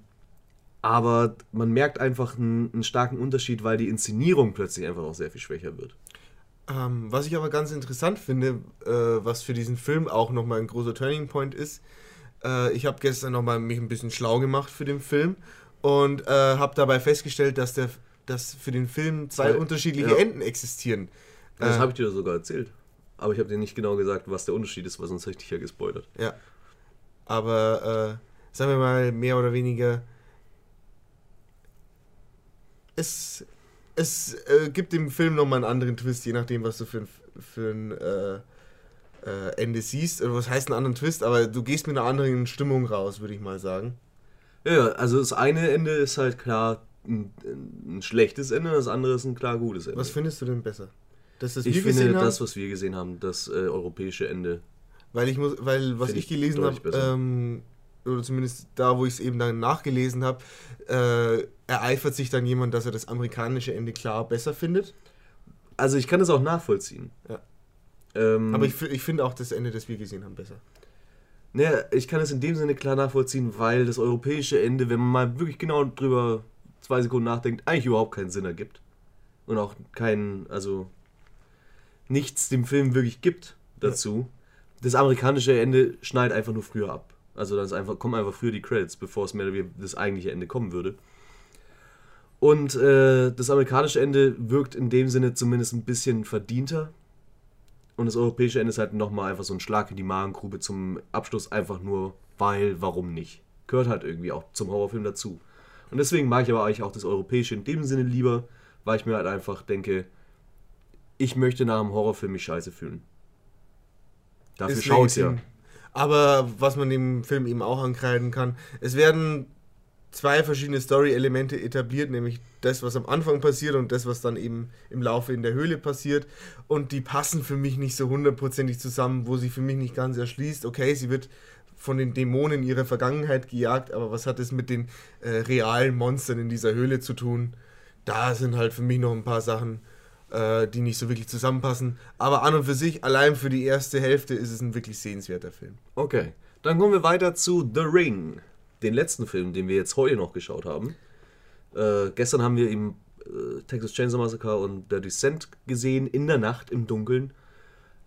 aber man merkt einfach einen, einen starken Unterschied, weil die Inszenierung plötzlich einfach auch sehr viel schwächer wird. ähm, was ich aber ganz interessant finde, äh, was für diesen Film auch nochmal ein großer Turning Point ist, äh, ich habe gestern nochmal mich ein bisschen schlau gemacht für den Film und äh, habe dabei festgestellt, dass, der, dass für den Film zwei Ja, unterschiedliche ja. Enden existieren. Das Äh, habe ich dir sogar erzählt. Aber ich habe dir nicht genau gesagt, was der Unterschied ist, weil sonst hätte ich dich ja gespoilert. Ja. Aber äh, sagen wir mal, mehr oder weniger. Es, es äh, gibt dem Film nochmal einen anderen Twist, je nachdem, was du für ein, für ein äh, äh, Ende siehst. Oder was heißt einen anderen Twist? Aber du gehst mit einer anderen Stimmung raus, würde ich mal sagen. Ja, also das eine Ende ist halt klar ein, ein schlechtes Ende, das andere ist ein klar gutes Ende. Was findest du denn besser? Das ich wir finde das, was wir gesehen haben, das äh, europäische Ende. Weil ich muss, weil was ich ich gelesen habe, ähm, oder zumindest da, wo ich es eben dann nachgelesen habe, äh, ereifert sich dann jemand, dass er das amerikanische Ende klar besser findet. Also ich kann das auch nachvollziehen. Ja. Ähm, Aber ich, ich finde auch das Ende, das wir gesehen haben, besser. Naja, ich kann es in dem Sinne klar nachvollziehen, weil das europäische Ende, wenn man mal wirklich genau drüber zwei Sekunden nachdenkt, eigentlich überhaupt keinen Sinn ergibt. Und auch keinen, also nichts dem Film wirklich gibt dazu. Das amerikanische Ende schneidet einfach nur früher ab. Also dann ist einfach, kommen einfach früher die Credits, bevor es mehr oder weniger das eigentliche Ende kommen würde. Und äh, das amerikanische Ende wirkt in dem Sinne zumindest ein bisschen verdienter. Und das europäische Ende ist halt nochmal einfach so ein Schlag in die Magengrube zum Abschluss, einfach nur, weil, warum nicht. Gehört halt irgendwie auch zum Horrorfilm dazu. Und deswegen mag ich aber eigentlich auch das europäische in dem Sinne lieber, weil ich mir halt einfach denke, ich möchte nach einem Horrorfilm mich scheiße fühlen. Dafür schaue ich ja. Aber was man dem Film eben auch ankreiden kann, es werden zwei verschiedene Story-Elemente etabliert, nämlich das, was am Anfang passiert und das, was dann eben im Laufe in der Höhle passiert. Und die passen für mich nicht so hundertprozentig zusammen, wo sie für mich nicht ganz erschließt. Okay, sie wird von den Dämonen ihrer Vergangenheit gejagt, aber was hat es mit den äh, realen Monstern in dieser Höhle zu tun? Da sind halt für mich noch ein paar Sachen, äh, die nicht so wirklich zusammenpassen. Aber an und für sich, allein für die erste Hälfte, ist es ein wirklich sehenswerter Film. Okay, dann kommen wir weiter zu The Ring, den letzten Film, den wir jetzt heute noch geschaut haben. Äh, gestern haben wir eben äh, Texas Chainsaw Massacre und The Descent gesehen, in der Nacht, im Dunkeln.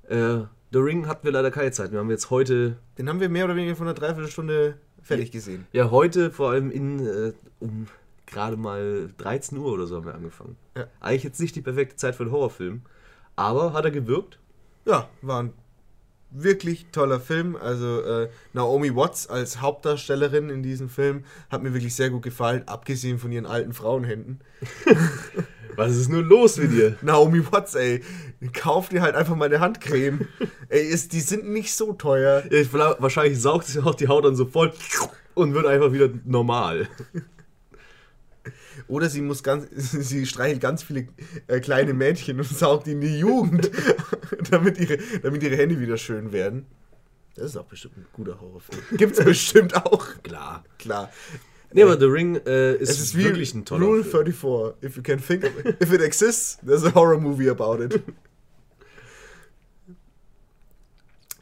Äh, The Ring hatten wir leider keine Zeit. Wir haben jetzt heute, Den haben wir mehr oder weniger von einer Dreiviertelstunde fertig gesehen. ja heute vor allem in, äh, um gerade mal 13 Uhr oder so haben wir angefangen. Ja. Eigentlich jetzt nicht die perfekte Zeit für einen Horrorfilm, aber hat er gewirkt. Ja, war ein wirklich toller Film. Also äh, Naomi Watts als Hauptdarstellerin in diesem Film hat mir wirklich sehr gut gefallen, abgesehen von ihren alten Frauenhänden. Was ist nur los mit dir? Naomi Watts, ey, kauf dir halt einfach mal eine Handcreme. ey, ist, die sind nicht so teuer. Ja, wahrscheinlich saugt sich auch die Haut dann so voll und wird einfach wieder normal. Oder sie muss ganz, sie streichelt ganz viele äh, kleine Mädchen und saugt in die Jugend, damit, ihre, damit ihre Hände wieder schön werden. Das ist auch bestimmt ein guter Horrorfilm. Gibt's bestimmt auch. Klar. Klar. Nee, aber The Ring äh, ist, ist wirklich ein toller Rule Film. 34. If you can think of it, if it exists, there's a horror movie about it.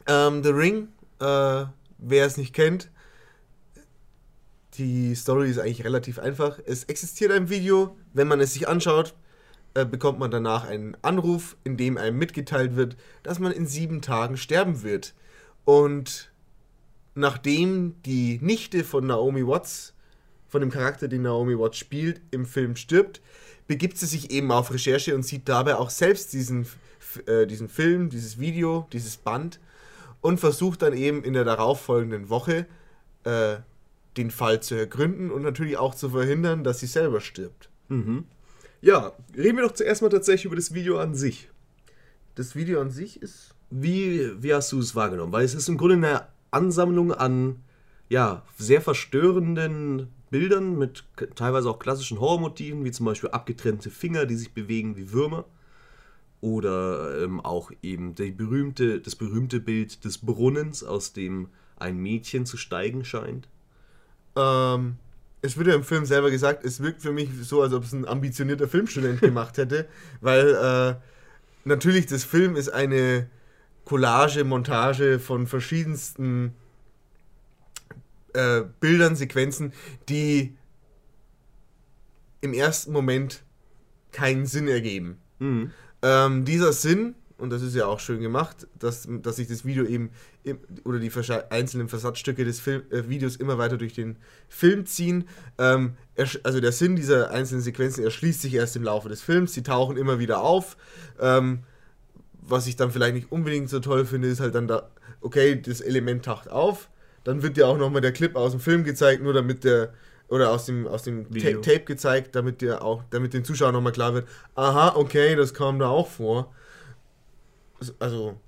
ähm, The Ring, äh, wer es nicht kennt, die Story ist eigentlich relativ einfach. Es existiert ein Video, wenn man es sich anschaut, äh, bekommt man danach einen Anruf, in dem einem mitgeteilt wird, dass man in sieben Tagen sterben wird. Und nachdem die Nichte von Naomi Watts, von dem Charakter, den Naomi Watts spielt, im Film stirbt, begibt sie sich eben auf Recherche und sieht dabei auch selbst diesen, äh, diesen Film, dieses Video, dieses Band und versucht dann eben in der darauffolgenden Woche äh, den Fall zu ergründen und natürlich auch zu verhindern, dass sie selber stirbt. Ja, reden wir doch zuerst mal tatsächlich über das Video an sich. Das Video an sich ist Wie, wie hast du es wahrgenommen? Weil es ist im Grunde eine Ansammlung an ja, sehr verstörenden Bildern mit teilweise auch klassischen Horrormotiven, wie zum Beispiel abgetrennte Finger, die sich bewegen wie Würmer. Oder ähm, auch eben berühmte, das berühmte Bild des Brunnens, aus dem ein Mädchen zu steigen scheint. Ähm, es wird ja im Film selber gesagt, es wirkt für mich so, als ob es ein ambitionierter Filmstudent gemacht hätte, weil äh, natürlich das Film ist eine Collage, Montage von verschiedensten äh, Bildern, Sequenzen, die im ersten Moment keinen Sinn ergeben. Ähm, dieser Sinn, und das ist ja auch schön gemacht, dass, dass sich das Video eben im, oder die einzelnen Versatzstücke des Film, äh, Videos immer weiter durch den Film ziehen. Ähm, also der Sinn dieser einzelnen Sequenzen erschließt sich erst im Laufe des Films. Sie tauchen immer wieder auf. Ähm, was ich dann vielleicht nicht unbedingt so toll finde, ist halt dann da, okay, das Element taucht auf. Dann wird ja auch nochmal der Clip aus dem Film gezeigt, nur damit der, oder aus dem, aus dem Ta. Tape gezeigt, damit der auch, damit den Zuschauern nochmal klar wird, aha, okay, das kam da auch vor. Also,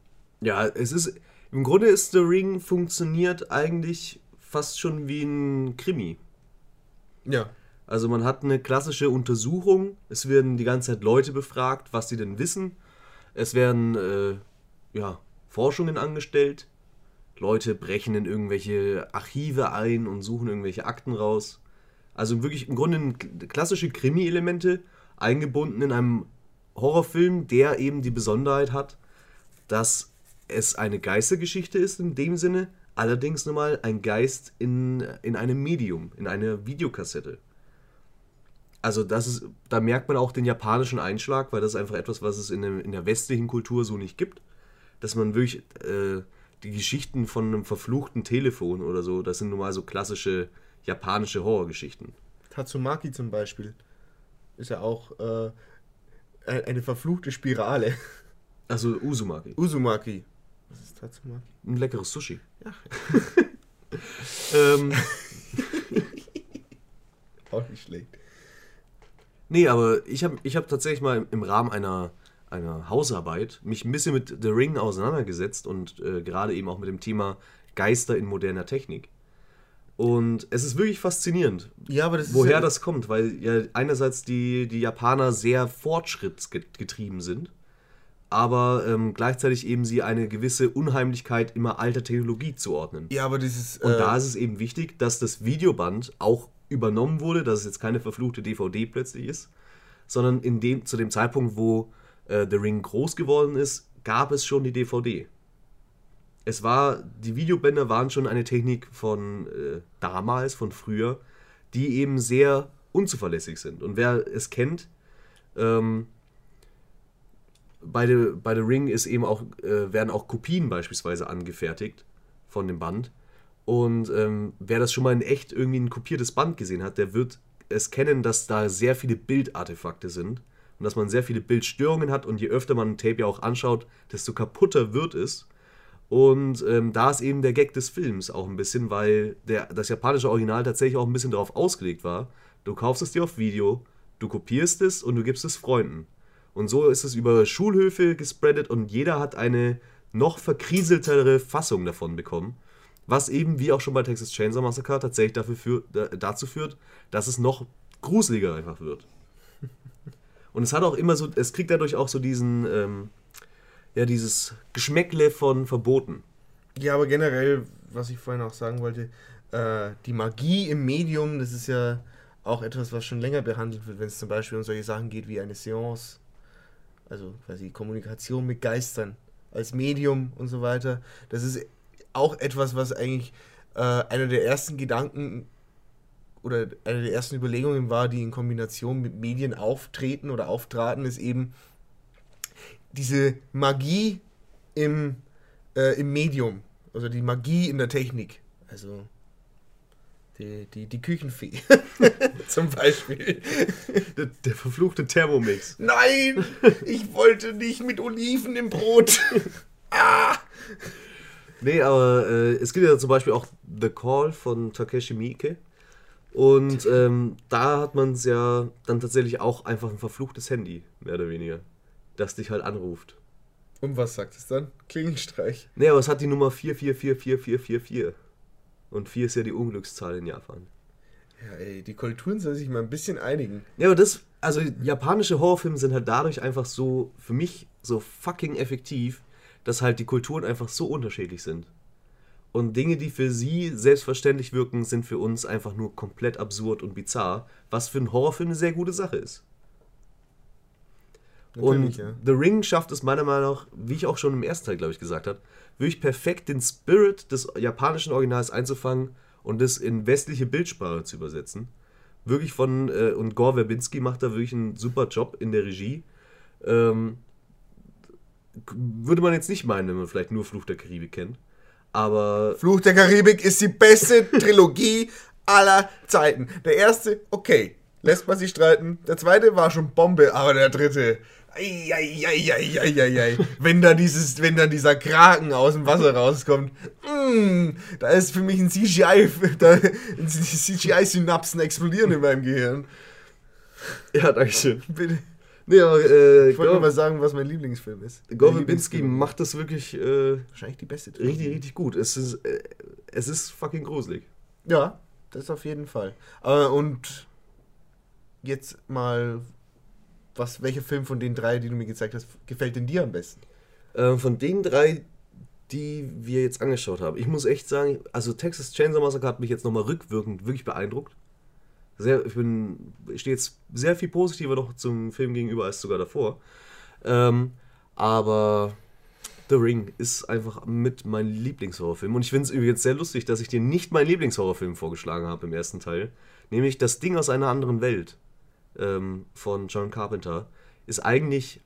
Ja, es ist. Im Grunde ist The Ring funktioniert eigentlich fast schon wie ein Krimi. ja. Also man hat eine klassische Untersuchung, es werden die ganze Zeit Leute befragt, was sie denn wissen. Es werden äh, ja, Forschungen angestellt, Leute brechen in irgendwelche Archive ein und suchen irgendwelche Akten raus. Also wirklich im Grunde klassische Krimi-Elemente eingebunden in einem Horrorfilm, der eben die Besonderheit hat, dass es eine Geistergeschichte ist in dem Sinne, allerdings nun mal ein Geist in, in einem Medium, in einer Videokassette. Also das ist, da merkt man auch den japanischen Einschlag, weil das ist einfach etwas, was es in, der, in der westlichen Kultur so nicht gibt. Dass man wirklich äh, die Geschichten von einem verfluchten Telefon oder so, das sind nun mal so klassische japanische Horrorgeschichten. Tatsumaki zum Beispiel ist ja auch äh, eine verfluchte Spirale. Also Uzumaki. Uzumaki. Was ist Tatsumaki? Ein leckeres Sushi. Ja. ähm. auch nicht schlecht. Nee, aber ich habe ich hab tatsächlich mal im Rahmen einer, einer Hausarbeit mich ein bisschen mit The Ring auseinandergesetzt und äh, gerade eben auch mit dem Thema Geister in moderner Technik. Und es ist wirklich faszinierend, ja, das woher ja das kommt, weil ja einerseits die, die Japaner sehr fortschrittsgetrieben sind, aber ähm, gleichzeitig eben sie eine gewisse Unheimlichkeit immer alter Technologie zuordnen. Ja, aber dieses. Äh Und da ist es eben wichtig, dass das Videoband auch übernommen wurde, dass es jetzt keine verfluchte DVD plötzlich ist, sondern in dem, zu dem Zeitpunkt, wo äh, The Ring groß geworden ist, gab es schon die DVD. Es war, die Videobänder waren schon eine Technik von äh, damals, von früher, die eben sehr unzuverlässig sind. Und wer es kennt, ähm, bei The, bei The Ring ist eben auch, äh, werden auch Kopien beispielsweise angefertigt von dem Band. Und ähm, wer das schon mal in echt irgendwie ein kopiertes Band gesehen hat, der wird es kennen, dass da sehr viele Bildartefakte sind und dass man sehr viele Bildstörungen hat und je öfter man ein Tape ja auch anschaut, desto kaputter wird es. Und ähm, da ist eben der Gag des Films auch ein bisschen, weil der, das japanische Original tatsächlich auch ein bisschen darauf ausgelegt war. Du kaufst es dir auf Video, du kopierst es und du gibst es Freunden. Und so ist es über Schulhöfe gespreadet und jeder hat eine noch verkriseltere Fassung davon bekommen. Was eben, wie auch schon bei Texas Chainsaw Massacre, tatsächlich dafür für, dazu führt, dass es noch gruseliger einfach wird. Und es hat auch immer so, es kriegt dadurch auch so diesen, ähm, ja, dieses Geschmäckle von Verboten. Ja, aber generell, was ich vorhin auch sagen wollte, äh, die Magie im Medium, das ist ja auch etwas, was schon länger behandelt wird, wenn es zum Beispiel um solche Sachen geht wie eine Seance, also quasi Kommunikation mit Geistern als Medium und so weiter. Das ist auch etwas, was eigentlich äh, einer der ersten Gedanken oder eine der ersten Überlegungen war, die in Kombination mit Medien auftreten oder auftraten, ist eben diese Magie im, äh, im Medium, also die Magie in der Technik. Also die, die, die Küchenfee zum Beispiel. Der, der, verfluchte Thermomix. Nein, ich wollte nicht mit Oliven im Brot. ah! Nee, aber äh, es gibt ja zum Beispiel auch The Call von Takeshi Miike. Und ähm, da hat man es ja dann tatsächlich auch einfach ein verfluchtes Handy, mehr oder weniger, das dich halt anruft. Und was sagt es dann? Klingelstreich. Nee, aber es hat die Nummer 444444. Und 4 ist ja die Unglückszahl in Japan. Ja, ey, die Kulturen sollen sich mal ein bisschen einigen. Ja, aber das, also japanische Horrorfilme sind halt dadurch einfach so, für mich, so fucking effektiv, dass halt die Kulturen einfach so unterschiedlich sind. Und Dinge, die für sie selbstverständlich wirken, sind für uns einfach nur komplett absurd und bizarr, was für einen Horrorfilm eine sehr gute Sache ist. und ja. The Ring schafft es meiner Meinung nach, wie ich auch schon im ersten Teil, glaube ich, gesagt habe, wirklich perfekt den Spirit des japanischen Originals einzufangen und es in westliche Bildsprache zu übersetzen. Wirklich von, äh, und Gore Verbinski macht da wirklich einen super Job in der Regie. Ähm, würde man jetzt nicht meinen, wenn man vielleicht nur Fluch der Karibik kennt. Aber. Fluch der Karibik ist die beste Trilogie aller Zeiten. Der erste, okay, lässt man sich streiten. Der zweite war schon Bombe, aber der dritte. Eieieiei. wenn da dieses, wenn dann dieser Kraken aus dem Wasser rauskommt, mm, da ist für mich ein CGI, da, CGI-Synapsen explodieren in meinem Gehirn. Ja, danke schön. Bitte. Nee, aber, äh, ich wollte mal sagen, was mein Lieblingsfilm ist. Gore Verbinski macht das wirklich äh, wahrscheinlich die beste Trilogie. Richtig, richtig gut. Es ist, äh, es ist fucking gruselig. Ja, das auf jeden Fall. Äh, und jetzt mal, was, welcher Film von den drei, die du mir gezeigt hast, gefällt denn dir am besten? Äh, von den drei, die wir jetzt angeschaut haben. Ich muss echt sagen, also Texas Chainsaw Massacre hat mich jetzt nochmal rückwirkend wirklich beeindruckt. Sehr, ich bin, stehe jetzt sehr viel positiver noch zum Film gegenüber als sogar davor. Ähm, aber The Ring ist einfach mit mein Lieblingshorrorfilm. Und ich finde es übrigens sehr lustig, dass ich dir nicht meinen Lieblingshorrorfilm vorgeschlagen habe im ersten Teil. Nämlich Das Ding aus einer anderen Welt ähm, von John Carpenter. Ist eigentlich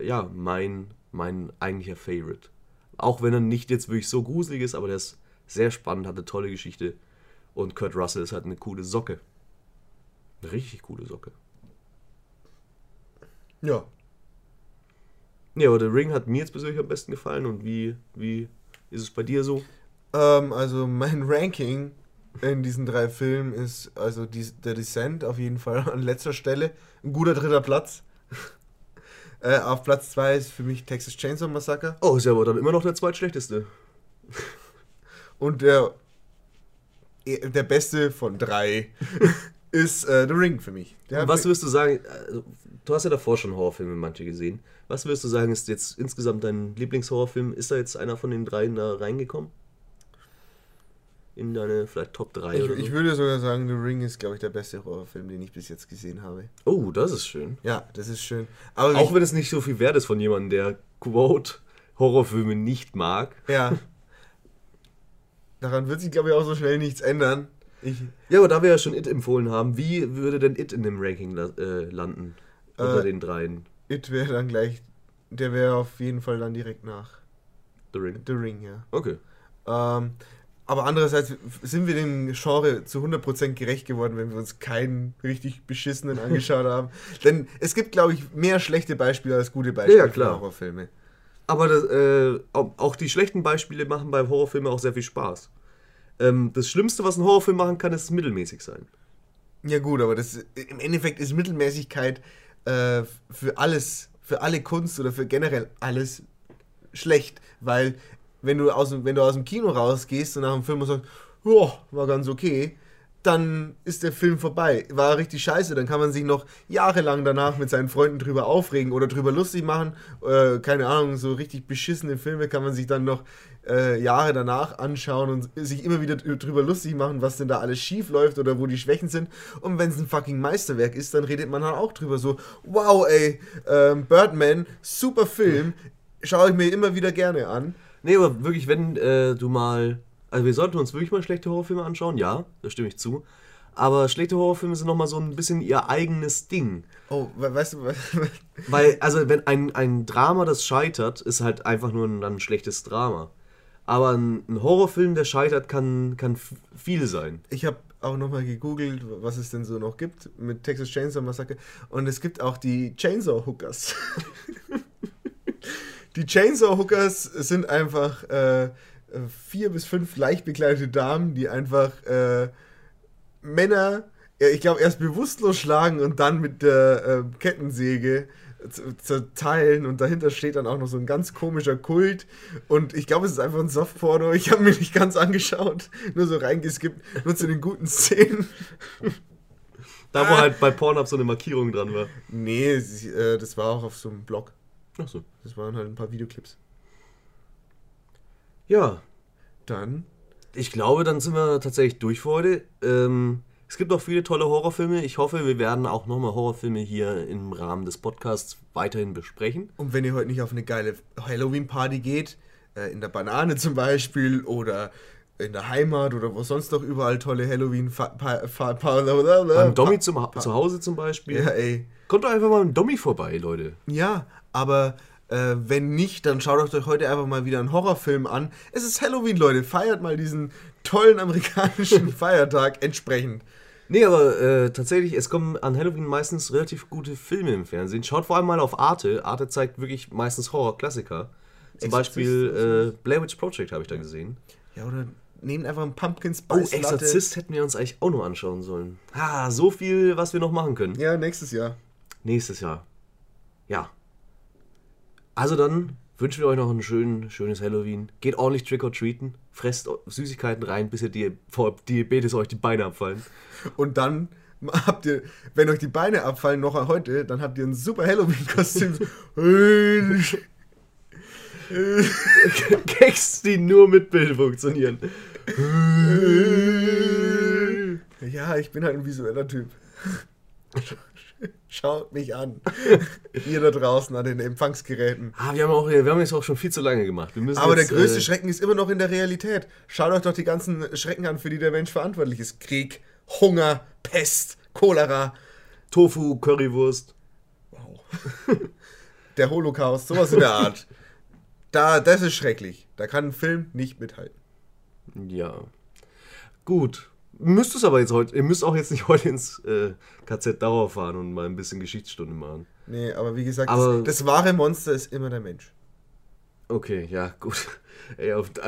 ja, mein, mein eigentlicher Favorite. Auch wenn er nicht jetzt wirklich so gruselig ist, aber der ist sehr spannend, hat eine tolle Geschichte. Und Kurt Russell ist halt eine coole Socke. Eine richtig coole Socke. Ja. Ja, aber der Ring hat mir jetzt persönlich am besten gefallen. Und wie, wie ist es bei dir so? Ähm, also mein Ranking in diesen drei Filmen ist also die, der Descent auf jeden Fall an letzter Stelle. Ein guter dritter Platz. äh, auf Platz 2 ist für mich Texas Chainsaw Massacre. Oh, ist ja aber dann immer noch der zweitschlechteste. Und der, der beste von drei ist äh, The Ring für mich. Der Was würdest du sagen, also, du hast ja davor schon Horrorfilme manche gesehen. Was würdest du sagen, ist jetzt insgesamt dein Lieblingshorrorfilm? Ist da jetzt einer von den dreien da reingekommen? In deine vielleicht Top 3 ich, oder so? ich würde sogar sagen, The Ring ist, glaube ich, der beste Horrorfilm, den ich bis jetzt gesehen habe. Oh, das ist schön. Ja, das ist schön. Aber Auch wenn es nicht so viel wert ist von jemandem, der, quote, Horrorfilme nicht mag. ja. Daran wird sich, glaube ich, auch so schnell nichts ändern. Ich, Ja, aber da wir ja schon It empfohlen haben, wie würde denn It in dem Ranking äh, landen? Unter Äh, den dreien? It wäre dann gleich, der wäre auf jeden Fall dann direkt nach The Ring. The Ring, ja. Okay. Ähm, aber andererseits sind wir dem Genre zu 100% gerecht geworden, wenn wir uns keinen richtig beschissenen angeschaut haben. Denn es gibt, glaube ich, mehr schlechte Beispiele als gute Beispiele Ja, klar. für Horrorfilme. Aber das, äh, auch die schlechten Beispiele machen bei Horrorfilmen auch sehr viel Spaß. Ähm, das Schlimmste, was ein Horrorfilm machen kann, ist mittelmäßig sein. Ja gut, aber das im Endeffekt ist Mittelmäßigkeit äh, für alles, für alle Kunst oder für generell alles schlecht, weil wenn du aus dem, wenn du aus dem Kino rausgehst und nach dem Film und sagst, ja, war ganz okay, dann ist der Film vorbei. War richtig scheiße, dann kann man sich noch jahrelang danach mit seinen Freunden drüber aufregen oder drüber lustig machen. Äh, keine Ahnung, so richtig beschissene Filme kann man sich dann noch äh, Jahre danach anschauen und sich immer wieder dr- drüber lustig machen, was denn da alles schief läuft oder wo die Schwächen sind. Und wenn es ein fucking Meisterwerk ist, dann redet man dann auch drüber so, wow, ey, ähm, Birdman, super Film, schaue ich mir immer wieder gerne an. Nee, aber wirklich, wenn äh, du mal. Also, wir sollten uns wirklich mal schlechte Horrorfilme anschauen, ja, da stimme ich zu. Aber schlechte Horrorfilme sind nochmal so ein bisschen ihr eigenes Ding. Oh, we weißt du, we Weil, also, wenn ein, ein Drama, das scheitert, ist halt einfach nur ein, dann ein schlechtes Drama. Aber ein, ein Horrorfilm, der scheitert, kann, kann viel sein. ich habe auch nochmal gegoogelt, was es denn so noch gibt mit Texas Chainsaw Massacre. Und es gibt auch die Chainsaw Hookers. die Chainsaw Hookers sind einfach äh, vier bis fünf leicht bekleidete Damen, die einfach äh, Männer, ja, ich glaube, erst bewusstlos schlagen und dann mit der äh, Kettensäge zerteilen und dahinter steht dann auch noch so ein ganz komischer Kult und ich glaube, es ist einfach ein Softporno. Ich habe mir nicht ganz angeschaut, nur so reingeskippt, nur zu den guten Szenen. Da, wo halt bei Pornhub so eine Markierung dran war. Nee, äh, das war auch auf so einem Blog. Achso. Das waren halt ein paar Videoclips. Ja, Dann, ich glaube, dann sind wir tatsächlich durch für heute. Ähm, es gibt noch viele tolle Horrorfilme. Ich hoffe, wir werden auch nochmal Horrorfilme hier im Rahmen des Podcasts weiterhin besprechen. und wenn ihr heute nicht auf eine geile Halloween-Party geht, äh, in der Banane zum Beispiel oder in der Heimat oder wo sonst noch überall tolle halloween Beim Dommi zum, Ha- zu Hause zum Beispiel. Ja, ey. Kommt doch einfach mal im Dommi vorbei, Leute. Ja, aber äh, wenn nicht, dann schaut euch heute einfach mal wieder einen Horrorfilm an. Es ist Halloween, Leute. Feiert mal diesen tollen amerikanischen Feiertag entsprechend. Nee, aber äh, tatsächlich, es kommen an Halloween meistens relativ gute Filme im Fernsehen. Schaut vor allem mal auf Arte. Arte zeigt wirklich meistens Horrorklassiker. Zum Exorzist Beispiel äh, Blair Witch Project habe ich da gesehen. Ja, oder nehmt einfach einen Pumpkin Oh, Spice Latte. Exorzist hätten wir uns eigentlich auch noch anschauen sollen. Ah, so viel, was wir noch machen können. Ja, nächstes Jahr. Nächstes Jahr. Ja. Also dann wünschen wir euch noch ein schön, schönes Halloween. Geht ordentlich Trick-or-Treaten. Fresst Süßigkeiten rein, bis ihr die, vor Diabetes euch die Beine abfallen. Und dann habt ihr, wenn euch die Beine abfallen, noch heute, dann habt ihr ein super Halloween-Kostüm. Gags, die nur mit Bild funktionieren. Ja, ich bin halt ein visueller Typ. Schaut mich an. Ihr da draußen an den Empfangsgeräten. Ah, wir haben, auch, wir haben es auch schon viel zu lange gemacht. Aber jetzt, der größte äh, Schrecken ist immer noch in der Realität. Schaut euch doch die ganzen Schrecken an, für die der Mensch verantwortlich ist. Krieg, Hunger, Pest, Cholera, Tofu, Currywurst. wow. der Holocaust, sowas in der Art. Da, das ist schrecklich. Da kann ein Film nicht mithalten. Ja. Gut. Müsst es aber jetzt heute, ihr müsst auch jetzt nicht heute ins äh, KZ Dauer fahren und mal ein bisschen Geschichtsstunde machen. Nee, aber wie gesagt, Aber- das, das wahre Monster ist immer der Mensch. Okay, ja, gut. Ey, auf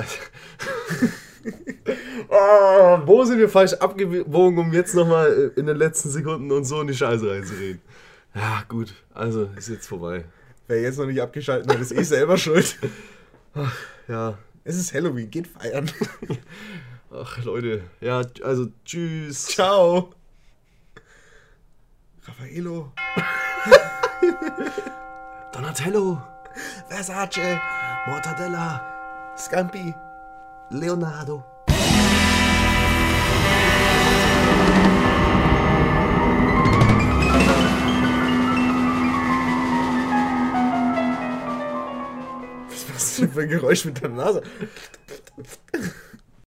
Ah, wo sind wir falsch abgewogen, um jetzt nochmal in den letzten Sekunden und so in die Scheiße reinzureden? Ja, gut. Also, ist jetzt vorbei. Wer jetzt noch nicht abgeschaltet hat, ist eh selber schuld. Ja. Es ist Halloween, geht feiern. Ach, Leute. Ja, also, tschüss. Ciao. Raffaello. Donatello. Versace. Mortadella. Scampi. Leonardo. Was ist das denn für ein Geräusch mit der Nase?